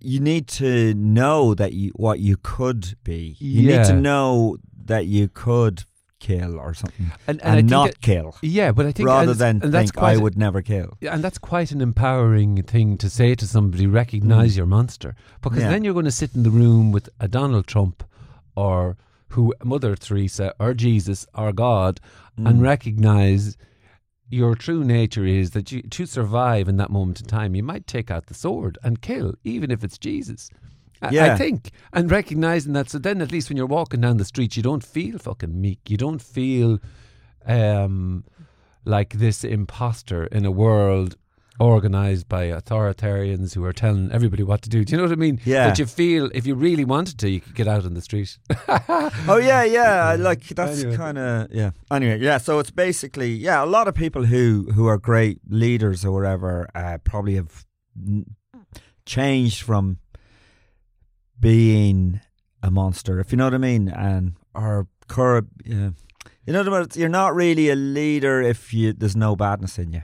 you need to know that you what you could be. You need to know that you could kill or something and, and, think not it- kill, yeah but i think rather and, than and think I would never kill. Yeah, and that's quite an empowering thing to say to somebody, recognize Mm. your monster. Because Yeah. then you're going to sit in the room with a Donald Trump or who Mother Teresa or Jesus or God and Mm. recognize your true nature is that you to survive in that moment in time, you might take out the sword and kill, even if it's Jesus. I, I think. And recognizing that so then at least when you're walking down the street you don't feel fucking meek. You don't feel um like this imposter in a world organized by authoritarians who are telling everybody what to do. Do you know what I mean? Yeah. That you feel if you really wanted to, you could get out on the street. Oh yeah, yeah. Like that's Anyway. kind of yeah. Anyway, yeah. So it's basically yeah. A lot of people who who are great leaders or whatever uh, probably have n- changed from being a monster, if you know what I mean, and or curb. Yeah. You know what I mean? You're not really a leader if you there's no badness in you.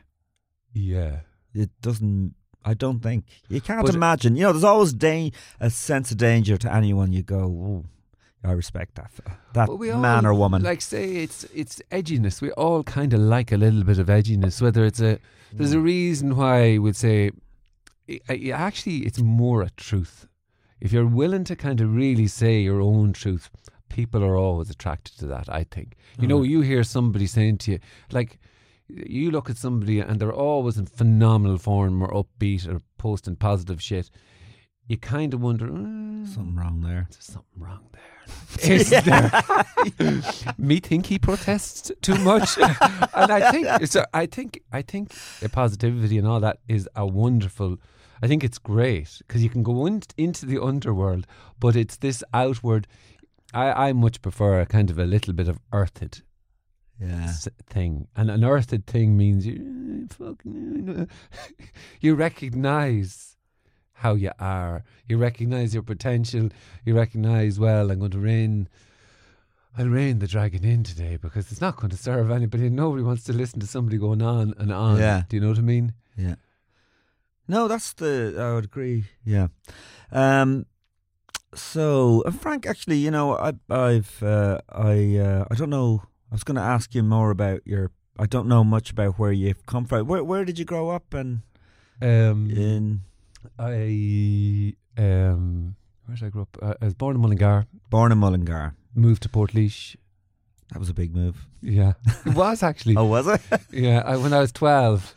yeah. It doesn't. I don't think you can't But- imagine. You know, there's always da- a sense of danger to anyone. You go, "Ooh, I respect that that man all, or woman. Like say it's it's edginess. We all kind of like a little bit of edginess. Whether it's a there's Mm. a reason why we'd say actually it's more a truth. If you're willing to kind of really say your own truth, people are always attracted to that. I think. You know, you hear somebody saying to you, like, you look at somebody and they're always in phenomenal form or upbeat or posting positive shit. You kind of wonder, mm, Something wrong there. there's something wrong there. Is there? Me think he protests too much, and I think so. I think I think the positivity and all that is a wonderful. I think it's great because you can go in, into the underworld, but it's this outward. I, I much prefer a kind of a little bit of earthed Yeah. thing, and an earthed thing means you mm, fucking mm, uh, you recognize how you are. You recognize your potential. You recognize, well, I'm going to rein. I'll rein the dragon in today because it's not going to serve anybody. Nobody wants to listen to somebody going on and on. Yeah. Do you know what I mean? Yeah. No, that's the. I would agree. Yeah. Um. So, uh, Frank, actually, you know, I, I've, uh, I, uh, I don't know. I was going to ask you more about your. I don't know much about where you've come from. Where, where did you grow up? And Um, in I um, where did I grow up? I, I was born in Mullingar, born in Mullingar. moved to Portlaoise. That was a big move. Yeah, it was actually. Oh, was it? Yeah, I, when I was 12,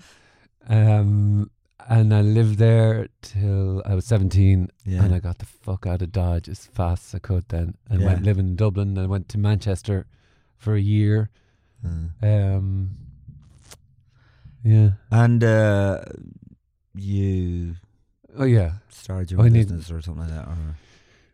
um, and I lived there till I was 17, Yeah. and I got the fuck out of Dodge as fast as I could then, and Yeah. went living in Dublin, and I went to Manchester for a year. Uh, Um, yeah. and uh, you Oh, yeah. started your I own need- business or something like that, or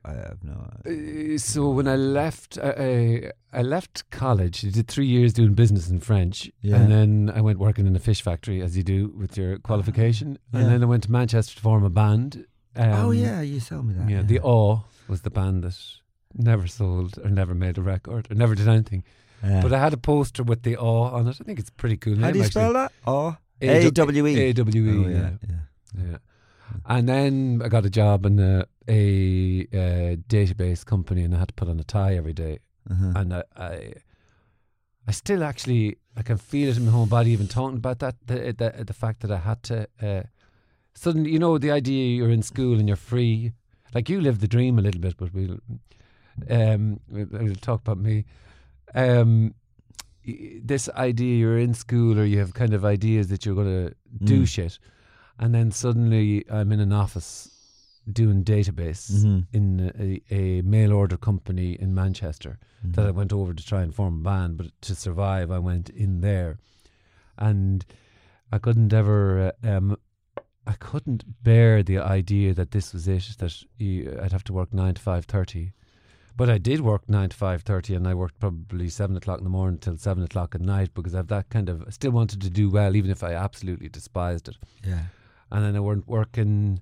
I have no. Uh, so when I left, I, I, I left college. I did three years doing business in French, Yeah. and then I went working in a fish factory, as you do with your qualification. Yeah. And then I went to Manchester to form a band. Um, oh yeah, you told me that. Yeah, the Awe was the band that never sold or never made a record or never did anything. Yeah. But I had a poster with the Awe on it. I think it's pretty cool. How do you actually. spell that? Oh, A- W E. A W E. Yeah. yeah. yeah. And then I got a job in a, a, uh database company, and I had to put on a tie every day. Uh-huh. And I, I, I still actually I can feel it in my whole body, even talking about that. The the, the fact that I had to uh, suddenly, you know, the idea you're in school and you're free. Like you live the dream a little bit, but we'll um we'll, we'll talk about me. Um, this idea you're in school or you have kind of ideas that you're going to do Mm. shit, and then suddenly I'm in an office doing database Mhm. in a, a mail order company in Manchester that I went over to try and form a band, but to survive, I went in there, and I couldn't ever, uh, um, I couldn't bear the idea that this was it. That you, I'd have to work nine to five thirty, but I did work nine to five thirty, and I worked probably seven o'clock in the morning till seven o'clock at night because I've that kind of. I still wanted to do well, even if I absolutely despised it. Yeah. And then I weren't working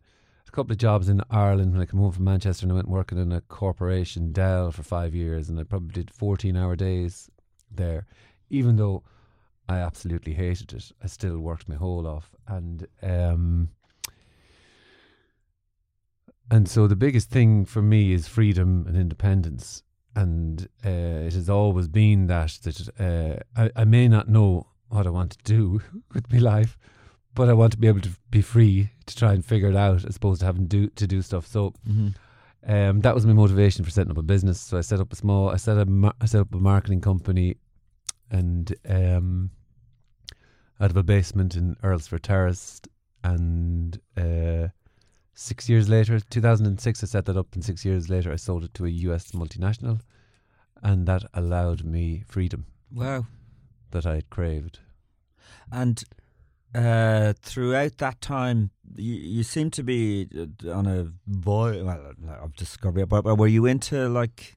couple of jobs in Ireland when I came home from Manchester and I went working in a corporation, Dell, for five years and I probably did 14 hour days there. Even though I absolutely hated it, I still worked my whole off. And um, and so the biggest thing for me is freedom and independence. And uh, it has always been that that uh, I, I may not know what I want to do with my life, but I want to be able to be free to try and figure it out as opposed to having do, to do stuff. So Mm-hmm. um, that was my motivation for setting up a business. So I set up a small, I set up, I set up a marketing company, and um, out of a basement in Earlsfort Terrace, and uh, six years later, 2006, I set that up, and six years later, I sold it to a US multinational, and that allowed me freedom Wow. that I had craved. And uh, throughout that time, you, you seem to be uh, on a boy. Well, I've discovered, but, but were you into like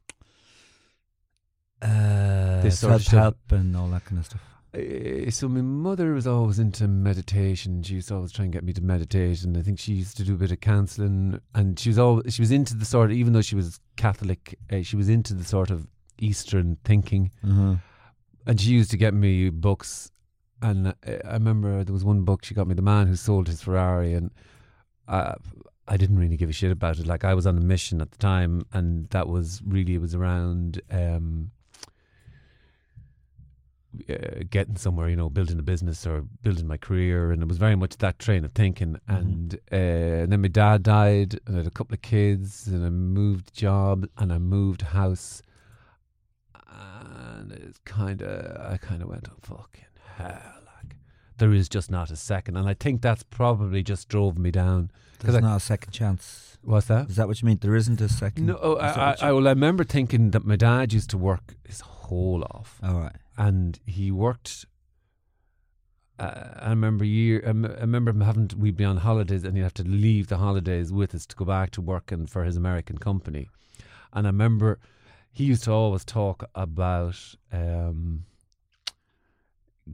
uh, This sort of help and all that kind of stuff? Uh, so my mother was always into meditation. She used to always try and get me to meditate, and I think she used to do a bit of counselling. And she was always she was into the sort of even though she was Catholic, uh, she was into the sort of Eastern thinking. Uh-huh. And she used to get me books. And I remember there was one book she got me, The Man Who Sold His Ferrari, and uh, I didn't really give a shit about it. Like I was on a mission at the time, and that was really it was around. Um, uh, getting somewhere, you know, building a business or building my career, and it was very much that train of thinking. And, uh, and then my dad died, and I had a couple of kids, and I moved job, and I moved house, and it's kind of I kind of went, oh, fucking hell, like there is just not a second, and I think that's probably just drove me down. There's I, not a second chance. what's that? Is that what you mean? There isn't a second. No, is that I, I, well, I remember thinking that my dad used to work his whole off, All right. and he worked. Uh, I remember year. I, m- I remember him having. To, we'd be on holidays, and he'd have to leave the holidays with us to go back to working for his American company. And I remember he used to always talk about um,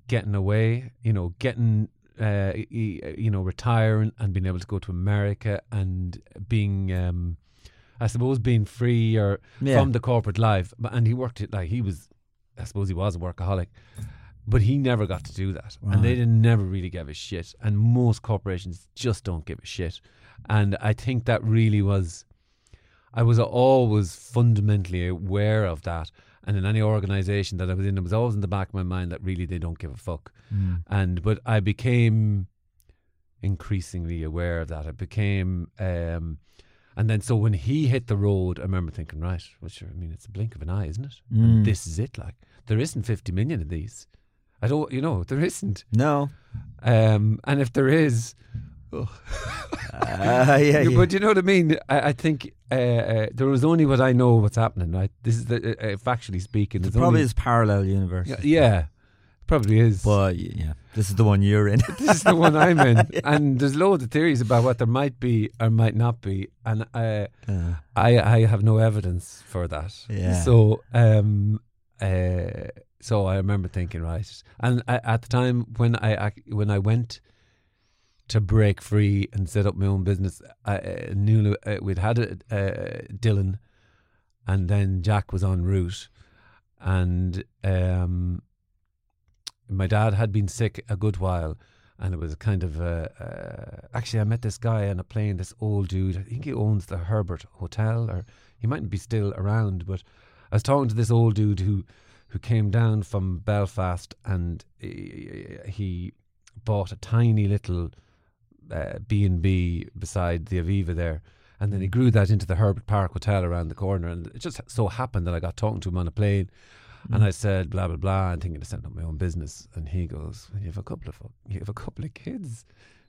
getting away. You know, getting. Uh, you know, retiring and being able to go to America and being, um, I suppose, being free or Yeah. from the corporate life. But and he worked it like he was, I suppose he was a workaholic, but he never got to do that, and they didn't never really give a shit. And most corporations just don't give a shit, and I think that really was. I was always fundamentally aware of that, and in any organisation that I was in, it was always in the back of my mind that really they don't give a fuck. Mm. And but I became increasingly aware of that. I became, um, and then so when he hit the road, I remember thinking, right, well, sure, I mean, it's a blink of an eye, isn't it? Mm. And this is it. Like there isn't fifty million of these. I don't, you know, there isn't. No. Um, and if there is, Uh, yeah, Yeah, yeah. but you know what I mean. I, I think uh, uh, there was only what I know what's happening. Right, this is the, uh, uh, factually speaking. There probably is parallel universe. Yeah, yeah, probably is. But yeah, this is the one you're in. this is the one I'm in, and there's loads of theories about what there might be or might not be, and uh, Uh, I I have no evidence for that. Yeah. So um uh so I remember thinking right, and I, at the time when I ac- when I went to break free and set up my own business, I uh, knew uh, we'd had a, Dylan, and then Jack was en route, and um my dad had been sick a good while. And it was kind of uh, uh, actually, I met this guy on a plane. This old dude. I think he owns the Herbert Hotel, or he mightn't be still around. But I was talking to this old dude who who came down from Belfast, and he, he bought a tiny little Uh, B and B beside the Aviva there, and then he mm. grew that into the Herbert Park Hotel around the corner. And it just so happened that I got talking to him on a plane, and mm. I said blah blah blah, and thinking of setting up my own business. And he goes, "You have a couple of you have a couple of kids,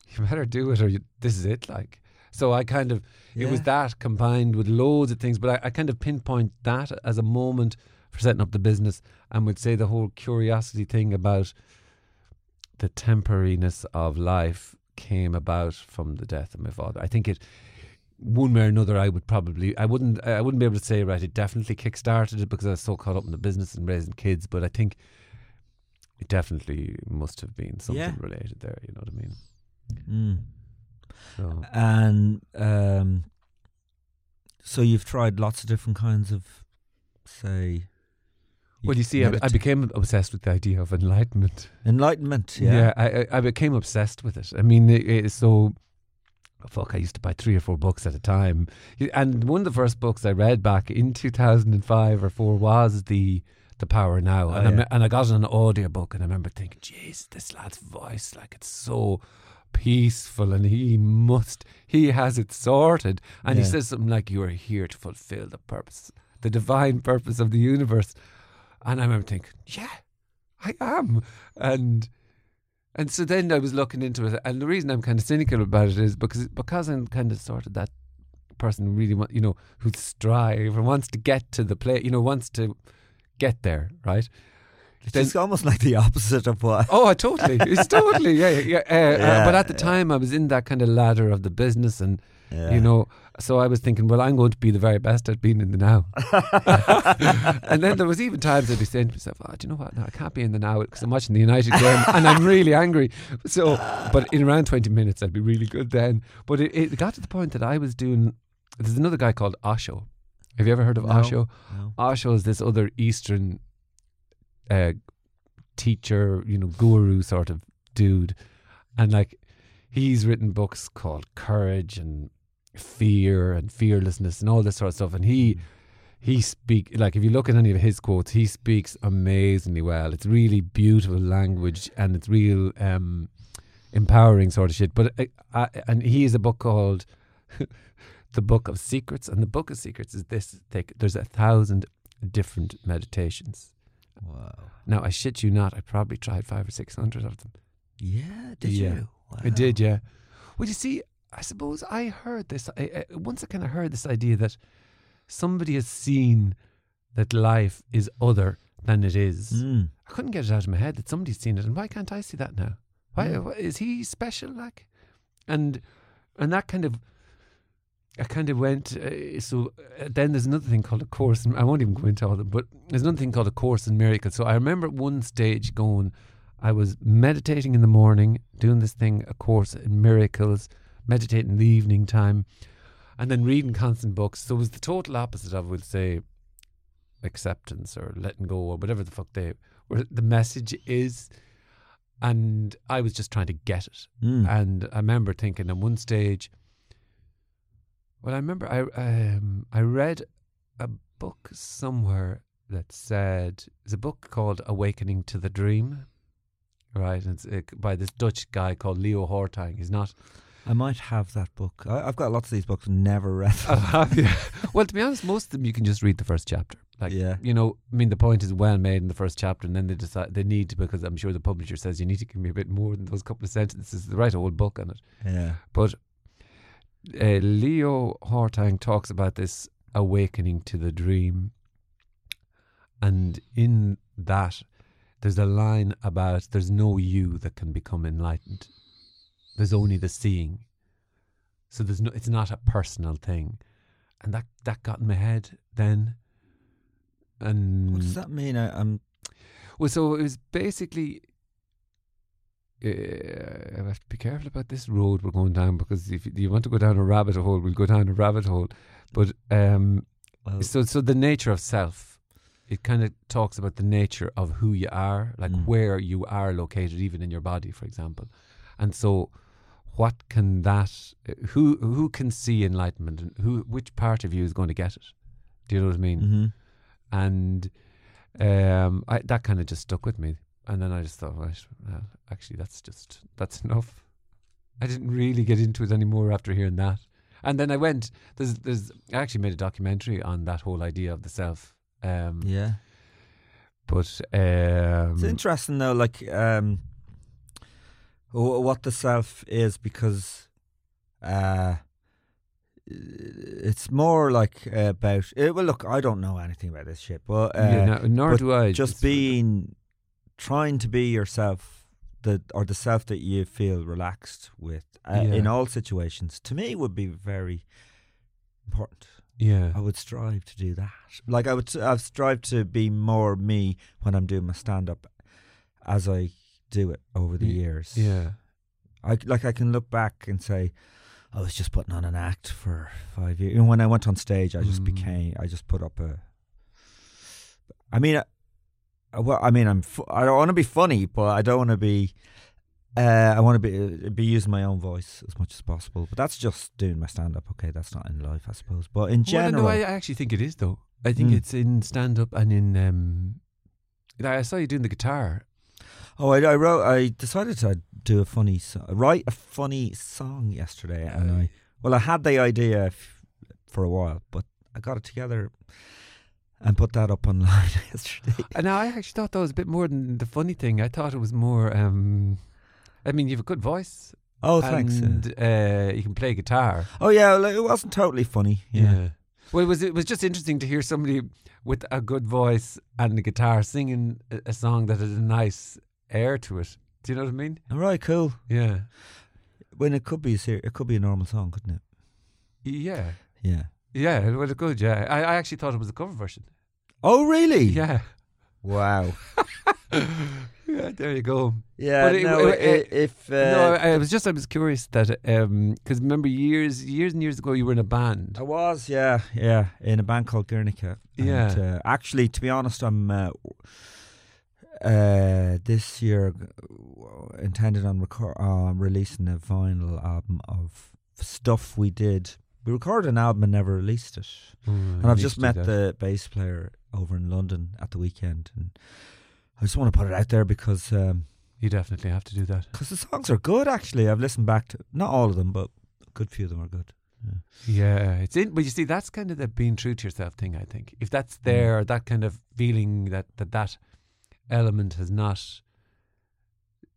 you better do it, or you, this is it." Like, so I kind of it was that combined with loads of things, but I, I kind of pinpoint that as a moment for setting up the business, and would say the whole curiosity thing about the temporariness of life came about from the death of my father. I think it one way or another I would probably I wouldn't I wouldn't be able to say right it definitely kick started it because I was so caught up in the business and raising kids, but I think it definitely must have been something Yeah. related there, you know what I mean? mm. So And um, so you've tried lots of different kinds of, say. Well, you see, I, I became obsessed with the idea of enlightenment. enlightenment. Yeah. I, I I became obsessed with it. I mean, it, it's so fuck. I used to buy three or four books at a time, and one of the first books I read back in two thousand and five or four was the the Power Now, Oh, and I yeah. me- and I got an audiobook, and I remember thinking, "Jeez, this lad's voice, like it's so." peaceful and he must he has it sorted and he says something like you are here to fulfill the purpose the divine purpose of the universe and I remember thinking yeah I am and and so then I was looking into it, and the reason I'm kind of cynical about it is because because I'm kind of sort of that person who really want, you know, who strive and wants to get to the play, you know, wants to get there, right? It's Then- almost like the opposite of what. Oh, totally, it's totally, yeah, yeah. yeah. Uh, uh, but at the yeah. time, I was in that kind of ladder of the business, and Yeah. you know, so I was thinking, well, I'm going to be the very best at being in the now. and then there was even times I'd be saying to myself, oh, do you know what? No, I can't be in the now because I'm watching the United game and I'm really angry. So, but in around 20 minutes, I'd be really good then. But it, it got to the point that I was doing, there's another guy called Osho. Have you ever heard of No. Osho? No. Osho is this other Eastern uh, teacher, you know, guru sort of dude. And like, he's written books called Courage and Fear and Fearlessness and all this sort of stuff. And he, he speak like if you look at any of his quotes, he speaks amazingly well. It's really beautiful language and it's real um, empowering sort of shit. But uh, I, and he has a book called the Book of Secrets, and the Book of Secrets is this thick. There's a thousand different meditations. Wow. Now, I shit you not, I probably tried five or six hundred of them. Yeah, did Yeah. you? I did, yeah. Well, you see, I suppose I heard this. I, I, once I kind of heard this idea that somebody has seen that life is other than it is. Mm. I couldn't get it out of my head that somebody's seen it, and why can't I see that now? Why Mm. why- is he special? Like, and and that kind of, I kind of went. Uh, so uh, then there's another thing called a course. In, I won't even go into all of them, but there's another thing called a course in miracles. So I remember at one stage going, I was meditating in the morning, doing this thing, a course in miracles, meditating in the evening time, and then reading constant books. So it was the total opposite of, we'll say, acceptance or letting go or whatever the fuck they where the message is. And I was just trying to get it. Mm. And I remember thinking at one stage, well, I remember I um, I read a book somewhere that said it's a book called Awakening to the Dream, right? And it's uh, by this Dutch guy called Leo Hartong. He's not. I might have that book. I, I've got lots of these books, and never read them. Oh, have you? well, to be honest, most of them you can just read the first chapter. Like, Yeah. you know, I mean, the point is well made in the first chapter, and then they decide they need to because I'm sure the publisher says you need to give me a bit more than those couple of sentences write a whole book on it. yeah. But uh, Leo Hartong talks about this awakening to the dream, and in that, there's a line about there's no you that can become enlightened. There's only the seeing. So there's no. It's not a personal thing, and that that got in my head then. And What does that mean? I, I'm. well, so it was basically. Uh, I have to be careful about this road we're going down because if you want to go down a rabbit hole, we'll go down a rabbit hole. But um, Well, so, so the nature of self, it kind of talks about the nature of who you are, like Mm. where you are located, even in your body, for example. And so, what can that? Who who can see enlightenment, and who which part of you is going to get it? Do you know what I mean? hmm and um, I, that kind of just stuck with me. And then I just thought, right, well, actually, that's just that's enough. I didn't really get into it anymore after hearing that. And then I went. There's, there's. I actually made a documentary on that whole idea of the self. Um, Yeah. But um, It's interesting though, like um, what the self is because uh, it's more like about. eh, well, look, I don't know anything about this shit, but uh, yeah, no, nor but do I. just being trying to be yourself, the or the self that you feel relaxed with uh, in all situations, to me would be very important. Yeah, I would strive to do that. Like I would, I've strived to be more me when I'm doing my stand up, as I do it over the years. yeah, I like I can look back and say, I was just putting on an act for five years. You know, when I went on stage, I just Mm. became. I just put up a. I mean, I, well, I mean, I'm. I don't want to be funny, but I don't want to be. Uh, I want to be be using my own voice as much as possible, but that's just doing my stand up. Okay, that's not in life, I suppose. But in Well, general, no, I I actually think it is though. I think Mm. it's in stand up and in. Um, I saw you doing the guitar. Oh, I, I wrote. I decided to do a funny, so- write a funny song yesterday, and I well, I had the idea f- for a while, but I got it together and put that up online yesterday. And I actually thought that was a bit more than the funny thing. I thought it was more. Um, I mean, you have a good voice. Oh, thanks. yeah. And uh, you can play guitar. Oh yeah, well, it wasn't totally funny. Yeah, Well, it was it was just interesting to hear somebody with a good voice and a guitar singing a, a song that had a nice air to it. Do you know what I mean? all right, cool. Yeah. When it could be a ser- it could be a normal song, couldn't it? Yeah. Yeah. Yeah, it was good. Yeah, I, I actually thought it was a cover version. Oh really? Yeah, Wow. yeah. There you go. Yeah. But it- no, it- it- if uh, no, I, I was just I was curious that because remember years years and years ago you were in a band. I was, yeah, yeah, in a band called Guernica. And, Yeah. uh, actually, to be honest, I'm uh, uh, this year intended on record, uh, releasing a vinyl album of stuff we did. We recorded an album and never released it. and I've just met the bass player over in London at the weekend, and I just want to put it out there because um, You definitely have to do that. cause the songs are good. Actually, I've listened back to not all of them, but a good few of them are good. Yeah, it's in. But you see, that's kind of the being true to yourself thing. I think if that's Mm. there, that kind of feeling that that that element has not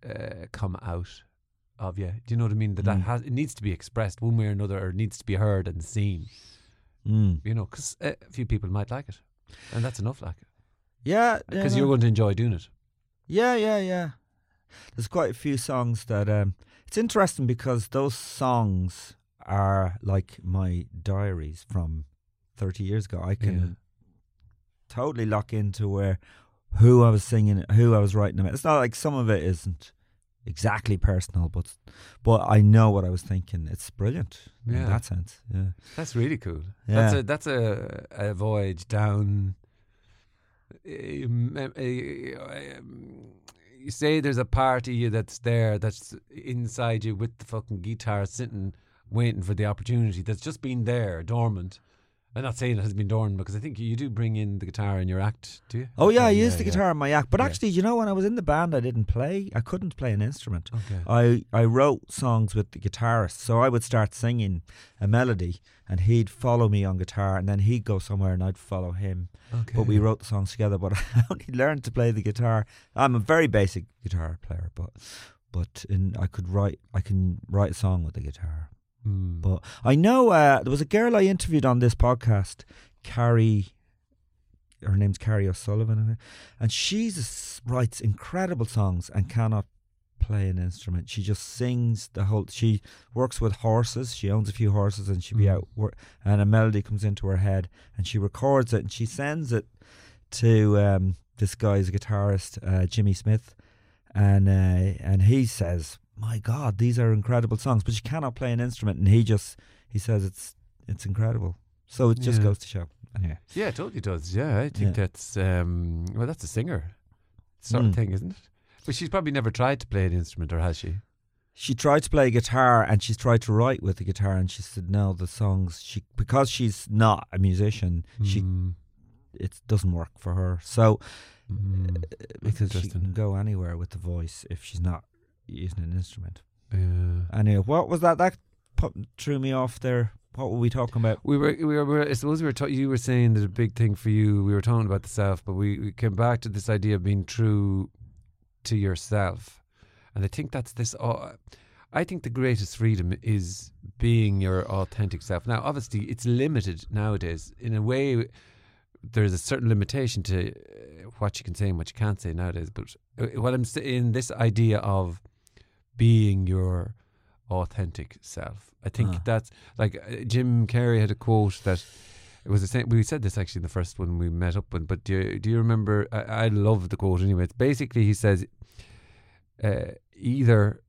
uh, come out of you. Do you know what I mean? That that Mm. has it needs to be expressed one way or another, or needs to be heard and seen. Mm. You know, because a few people might like it, and that's enough, like it, Yeah, because yeah, you're going to enjoy doing it. Yeah, yeah, yeah. There's quite a few songs that um it's interesting because those songs are like my diaries from 30 years ago. I can Yeah. totally lock into where who I was singing, who I was writing about. It's not like some of it isn't exactly personal, but but I know what I was thinking. It's brilliant Yeah. in that sense. Yeah. That's really cool. Yeah. That's a that's a, a voyage down. um, um, you say there's a part of you that's there, that's inside you with the fucking guitar, sitting waiting for the opportunity. That's just been there, dormant. I'm not saying it has been dormant because I think you do bring in the guitar in your act, do you? Oh yeah, I Yeah, used the yeah. guitar in my act. But Yeah. actually, you know, when I was in the band, I didn't play. I couldn't play an instrument. Okay. I I wrote songs with the guitarist, so I would start singing a melody, and he'd follow me on guitar, and then he'd go somewhere, and I'd follow him. okay. But we wrote the songs together. But I only learned to play the guitar. I'm a very basic guitar player, but but in, I could write. I can write a song with the guitar. Mm. But I know uh, there was a girl I interviewed on this podcast, Carrie. Her name's Carrie O'Sullivan, and she writes incredible songs and cannot play an instrument. She just sings the whole. She works with horses. She owns a few horses, and she'd be Mm. out, wor- and a melody comes into her head, and she records it, and she sends it to um, this guy's guitarist, uh, Jimmy Smith, and uh, and he says, "My God, these are incredible songs," but she cannot play an instrument, and he just he says it's it's incredible. So it just Yeah. goes to show. Anyway, yeah, it totally does. Yeah, I think Yeah. that's um, well, that's a singer sort of Mm. thing, isn't it? But she's probably never tried to play an instrument, or has she? she tried to play guitar, and she's tried to write with the guitar, and she said no, the songs she because she's not a musician, she Mm. it doesn't work for her. So Mm. That's because she can go anywhere with the voice if she's not using an instrument. Yeah. Anyway, what was that? That put, threw me off there. What were we talking about? We were, we were, we were I suppose we were. Ta- you were saying that a big thing for you. We were talking about the self, but we, we came back to this idea of being true to yourself, and I think that's this. Uh, I think the greatest freedom is being your authentic self. Now, obviously, it's limited nowadays. In a way, there's a certain limitation to uh, what you can say and what you can't say nowadays. But uh, what I'm saying, this idea of being your authentic self, I think Ah. that's like uh, Jim Carrey had a quote that it was the same. We said this actually in the first one we met up, with, but do you, do you remember? I, I love the quote anyway. It's basically he says, uh, either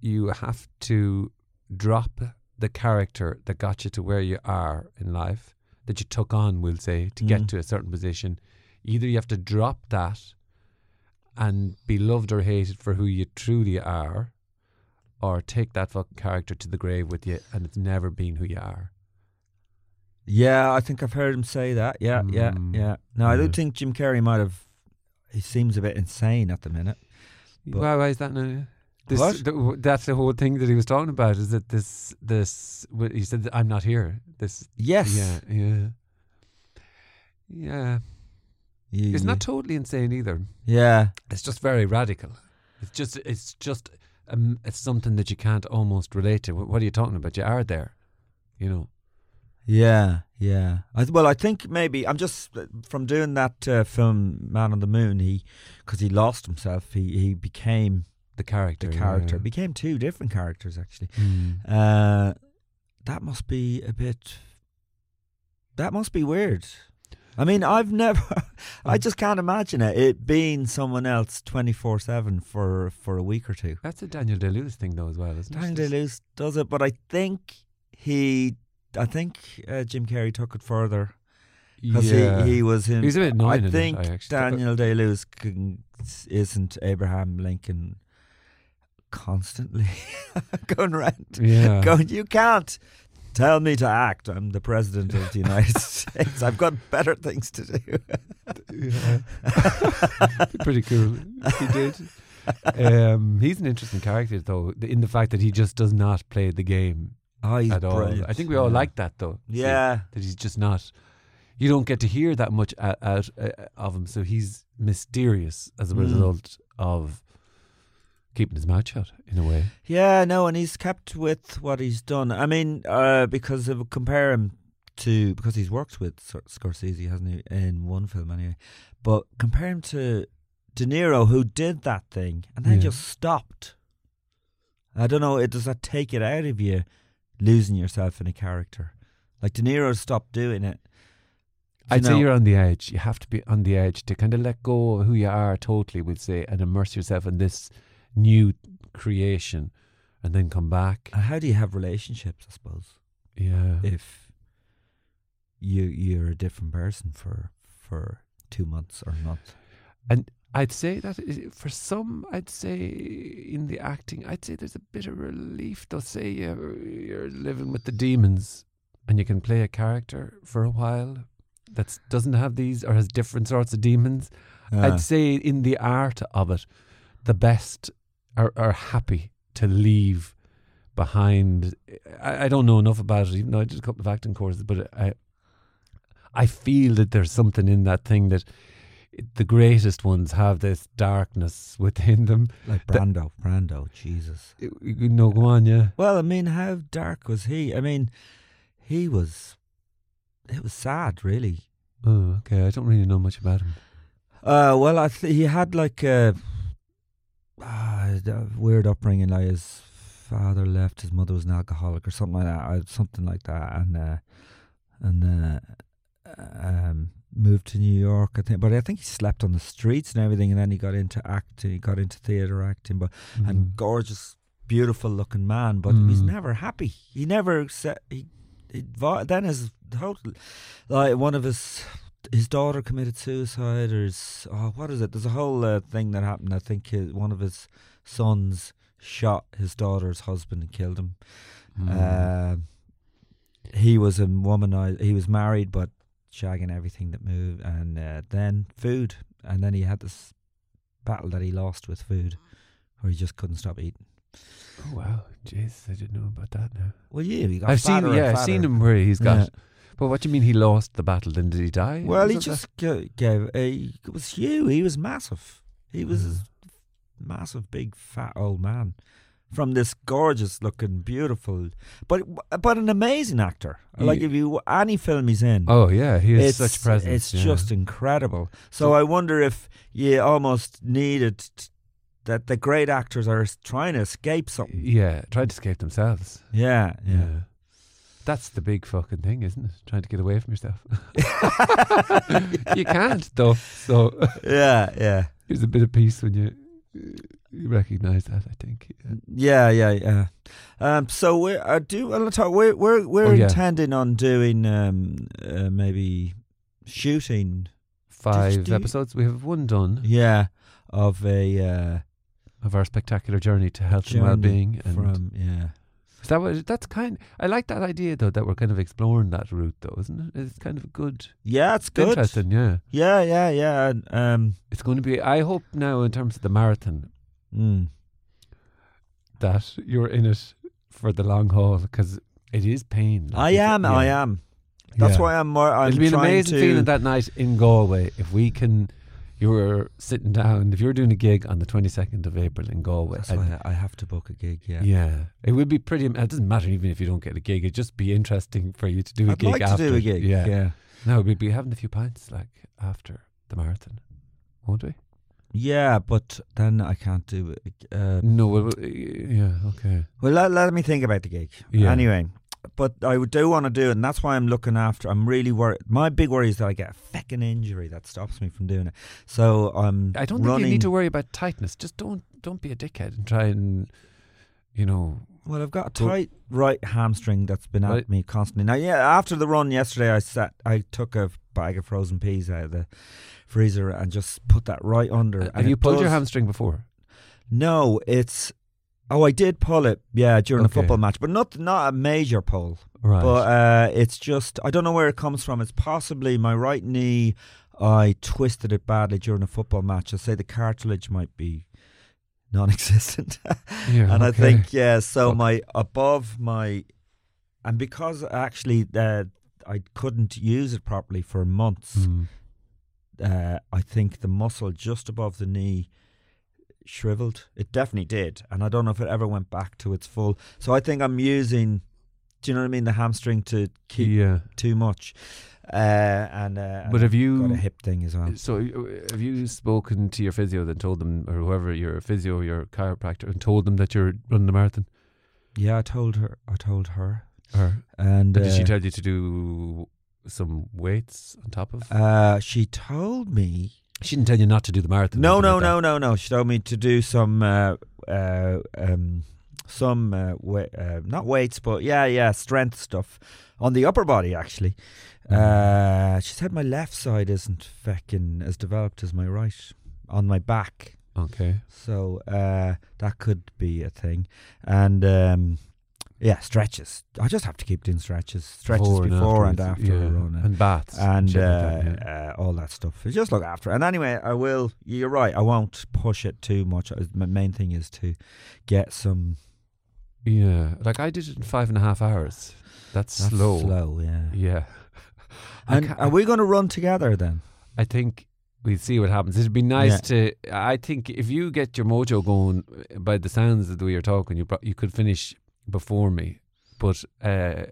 you have to drop the character that got you to where you are in life, that you took on, we'll say, to get Mhm. to a certain position. Either you have to drop that and be loved or hated for who you truly are, or take that fucking character to the grave with you and it's never been who you are. Yeah, I think I've heard him say that. Yeah, yeah, Mm. yeah. No, I do Yeah. think Jim Carrey might have. He seems a bit insane at the minute. Why, why is that now? This, What? that's the whole thing that he was talking about. Is that this? This? He said, "I'm not here." This. Yes. Yeah. Yeah. Yeah. It's not totally insane either. Yeah. It's just very radical. It's just. It's just. Um, it's something that you can't almost relate to. What, what are you talking about? You are there. You know. Yeah, yeah. I, well, I think maybe I'm just from doing that uh, film Man on the Moon. He because he lost himself. He he became The character. the character. yeah. Became two different characters actually. Mm. Uh, that must be a bit. That must be weird. I mean, I've never. I just can't imagine it. It being someone else twenty four seven for for a week or two. That's a Daniel Day Lewis thing, though, as well, isn't Daniel it? Day Lewis does it, but I think he. I think uh, Jim Carrey took it further because Yeah. he, he was in. He was a bit annoying I in it, think I Daniel Day Lewis isn't Abraham Lincoln constantly going around Yeah. going. You can't tell me to act. I'm the president of the United States. I've got better things to do. Yeah. Pretty cool. He did. Um, he's an interesting character, though, in the fact that he just does not play the game Oh, at all. brilliant. I think we all Yeah. like that though. Yeah. that he's just not. You don't get to hear that much out, out uh, of him, so he's mysterious as a Mm. result of keeping his mouth shut in a way. Yeah, no, and he's kept with what he's done. I mean, uh, because of compare him to because he's worked with Sc- Scorsese, hasn't he, in one film anyway? But compare him to De Niro, who did that thing and then Yeah. just stopped. I don't know. It does that take it out of you, losing yourself in a character? Like De Niro stopped doing it. I'd You say know- you're on the edge. You have to be on the edge to kind of let go of who you are totally, we'll say, and immerse yourself in this new creation, and then come back. And How do you have relationships? I suppose Yeah, if you you're a different person for for two months or not. and I'd say that for some, I'd say in the acting, I'd say there's a bit of relief. They'll say you're, you're living with the demons, and you can play a character for a while that doesn't have these or has different sorts of demons. Uh, I'd say in the art of it, the best are, are happy to leave behind. I, I don't know enough about it, even though I did a couple of acting courses, but I, I feel that there's something in that thing that the greatest ones have this darkness within them. like Brando. Brando, Jesus. You go on, yeah. Well, I mean, how dark was he? I mean, he was. It was sad, really. Oh, okay. I don't really know much about him. Uh, well, I th- he had like a, uh, a weird upbringing. Like his father left, his mother was an alcoholic or something like that. Something like that, and uh, and uh, um, moved to New York. I think, but I think he slept on the streets and everything. And then he got into acting. He got into theater acting, but and Mm. gorgeous, beautiful looking man, but he's Mm. never happy. He never said he. he then his total, like one of his his daughter committed suicide, or his, oh, what is it? There's a whole uh, thing that happened. I think his, one of his sons shot his daughter's husband and killed him. Mm. Uh, he was a womanizer. He was married, but shagging everything that moved, and uh, then food, and then he had this battle that he lost with food, where he just couldn't stop eating. oh wow, jeez, I didn't know about that now. Well, yeah, I've seen, yeah, I've seen him where he's got. Yeah. But what do you mean he lost the battle? Then did he die? Well, he just ga- gave. A, it was Hugh. He was massive. He was Yeah. a massive, big, fat old man from this gorgeous-looking, beautiful, but but an amazing actor. Like if you any film he's in, Oh yeah, he has such presence. It's yeah. just incredible. So, So- I wonder if you almost needed t- that the great actors are trying to escape something. yeah, tried to escape themselves. Yeah, yeah. Yeah. That's the big fucking thing, isn't it? Trying to get away from yourself. you can't though. So yeah, yeah. there's a bit of peace when you you recognise that. I think. Yeah. Yeah, yeah, yeah. Um, so we I do. I'll talk. We're we're we're Oh, yeah. intending on doing um uh, maybe shooting. Five do you- episodes. We have one done Yeah, of a uh, of our spectacular journey to health journey and well-being. And from yeah. Is that what, that's kind. I like that idea though that we're kind of exploring that route though, isn't it? It's kind of a good, Yeah, it's good. interesting. Yeah, Yeah, yeah, yeah. and, Um, it's going to be. I hope now in terms of the marathon mm, that you're in it for the long haul because it is pain. like I it's- am. I yeah. am. That's Yeah. why I'm more. I'm It'll be an amazing feeling that night in Galway if we can. You were sitting down. If you were doing a gig on the twenty second of April in Galway, why I have to book a gig. Yeah. yeah. it would be pretty. It doesn't matter even if you don't get a gig. It'd just be interesting for you to do a I'd gig like after. to do a gig. Yeah. yeah. No, we'd be having a few pints like after the marathon, won't we? Yeah, but then I can't do it. Uh, No, well, yeah, okay. well, let, let me think about the gig. Yeah. Anyway, but I do want to do it, and that's why I'm looking after. I'm really worried. My big worry is that I get a fucking injury that stops me from doing it. So I'm. I don't think you need to worry about tightness. Just don't don't be a dickhead and try and you know. Well, I've got a tight right hamstring that's been at me constantly. Now, yeah, after the run yesterday, I sat. I took a bag of frozen peas out of the freezer and just put that right under. Uh, have and you pulled your hamstring before? No, it's. Oh, I did pull it. Yeah, during Okay. a football match, but not not a major pull. Right. But uh, it's just I don't know where it comes from. It's possibly my right knee. I twisted it badly during a football match. I say the cartilage might be non-existent, yeah, and I think yeah. So Fuck. my above my and because actually uh, I couldn't use it properly for months, Mm. uh, I think the muscle just above the knee shriveled. It definitely did, and I don't know if it ever went back to its full. So I think I'm using, do you know what I mean, the hamstring to keep Yeah. too much. Uh, and uh, But have you- got a hip thing as well? So, uh, have you spoken to your physio then told them, or whoever your physio, your chiropractor, and told them that you're running the marathon? Yeah, I told her. I told her, Or and did she uh, tell you to do some weights on top of? Uh, she told me. She didn't tell you not to do the marathon. No, no, like no, no, no. She told me to do some, uh, uh, um, some, uh, wa- uh, not weights, but yeah, yeah, strength stuff on the upper body. Actually, uh, she said my left side isn't feckin' as developed as my right on my back, Okay. so uh, that could be a thing. And um, yeah, stretches. I just have to keep doing stretches, stretches before, and after, afterwards, a yeah. run. uh, and baths and shit uh, like that, yeah. uh, all that stuff. You just look after. And anyway, I will. You're right. I won't push it too much. Uh, My main thing is to get some. Yeah, like I did it in five and a half hours. That's, That's slow. slow, yeah. Yeah. And are we going to run together then? I think we'll see what happens. It'd be nice to. I think if you get your mojo going, uh, by the sounds of the way you're talking, you pro- you could finish before me. But uh,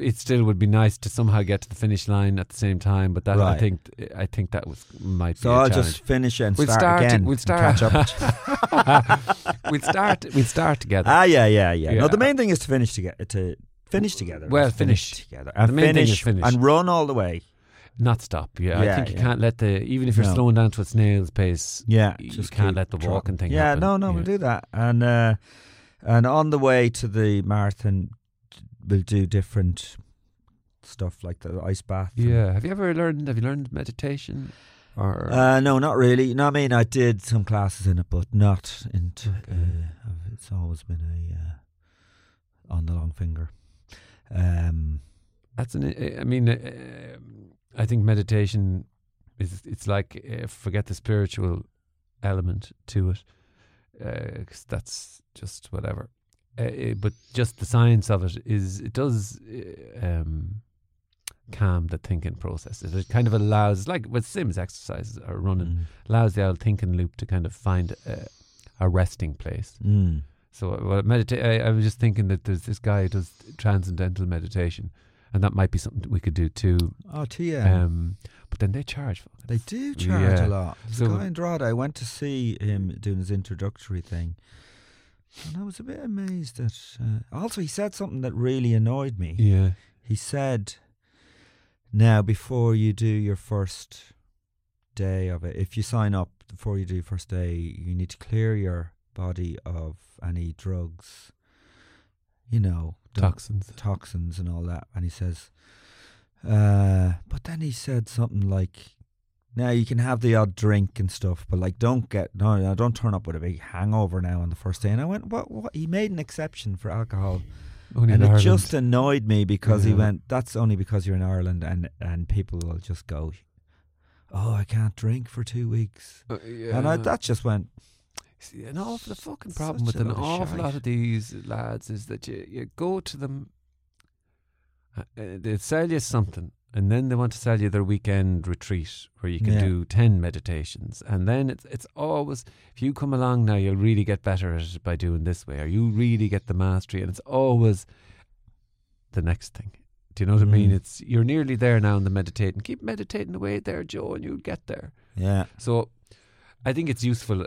it still would be nice to somehow get to the finish line at the same time. But that I think I think that was might So be. I'll challenge. just finish and We'll start, start. again. We'll start. Catch up. we'll start. We'll start together. ah, yeah, yeah, yeah, No, the main thing is to finish together. To finish together. Well, finish, finish. together and The main thing is finish, finish. and run all the way. Not stop. Yeah, I think you yeah. can't let the even if you're No. slowing down to a snail's pace. Yeah, you just can't let the walking thing. Yeah, happen. no, no, we'll do that. And uh, and on the way to the marathon, we'll do different stuff like the ice bath. Yeah. Have you ever learned? Have you learned meditation? Or Uh, no, not really. No, I mean, I did some classes in it, but not into. Okay. Uh, it's always been a uh, on the long finger. Um, that's an. I mean, uh, I think meditation is. It's like uh, forget the spiritual element to it, uh 'cause that's just whatever. Uh, uh, but just the science of it is. It does. Uh, um, calm the thinking process it kind of allows like with sims exercises or running mm, allows the old thinking loop to kind of find a, a resting place. mm. So, uh, well, medita- I, I was just thinking that there's this guy who does transcendental meditation, and that might be something we could do too. Oh, too, yeah. Um, but then they charge. they do charge yeah. a lot. There's So- a guy in Drogheda. I went to see him doing his introductory thing, and I was a bit amazed at. Uh, also, he said something that really annoyed me. Yeah, He said, "Now, before you do your first day of it, if you sign up before you do your first day, you need to clear your body of any drugs, you know, toxins. toxins and all that." And he says, uh, but then he said something like. Now you can have the odd drink and stuff, but like don't get no, no, don't turn up with a big hangover now on the first day. And I went, what? What? He made an exception for alcohol Only and it Ireland. just annoyed me because he went, "That's only because you're in Ireland," and and people will just go, "Oh, I can't drink for two weeks," Uh, and I, that just went, See, an awful the fucking Such problem with an awful lot of these lads is that you, you go to them, they sell you something, and then they want to sell you their weekend retreat where you can Yeah. do ten meditations, and then it's it's always if you come along now, you'll really get better at it by doing this way, or you really get the mastery, and it's always the next thing. Do you know what I mean? Mm. It's you're nearly there now in the meditating. Keep meditating away there, Joe, and you'll get there. yeah, So I think it's useful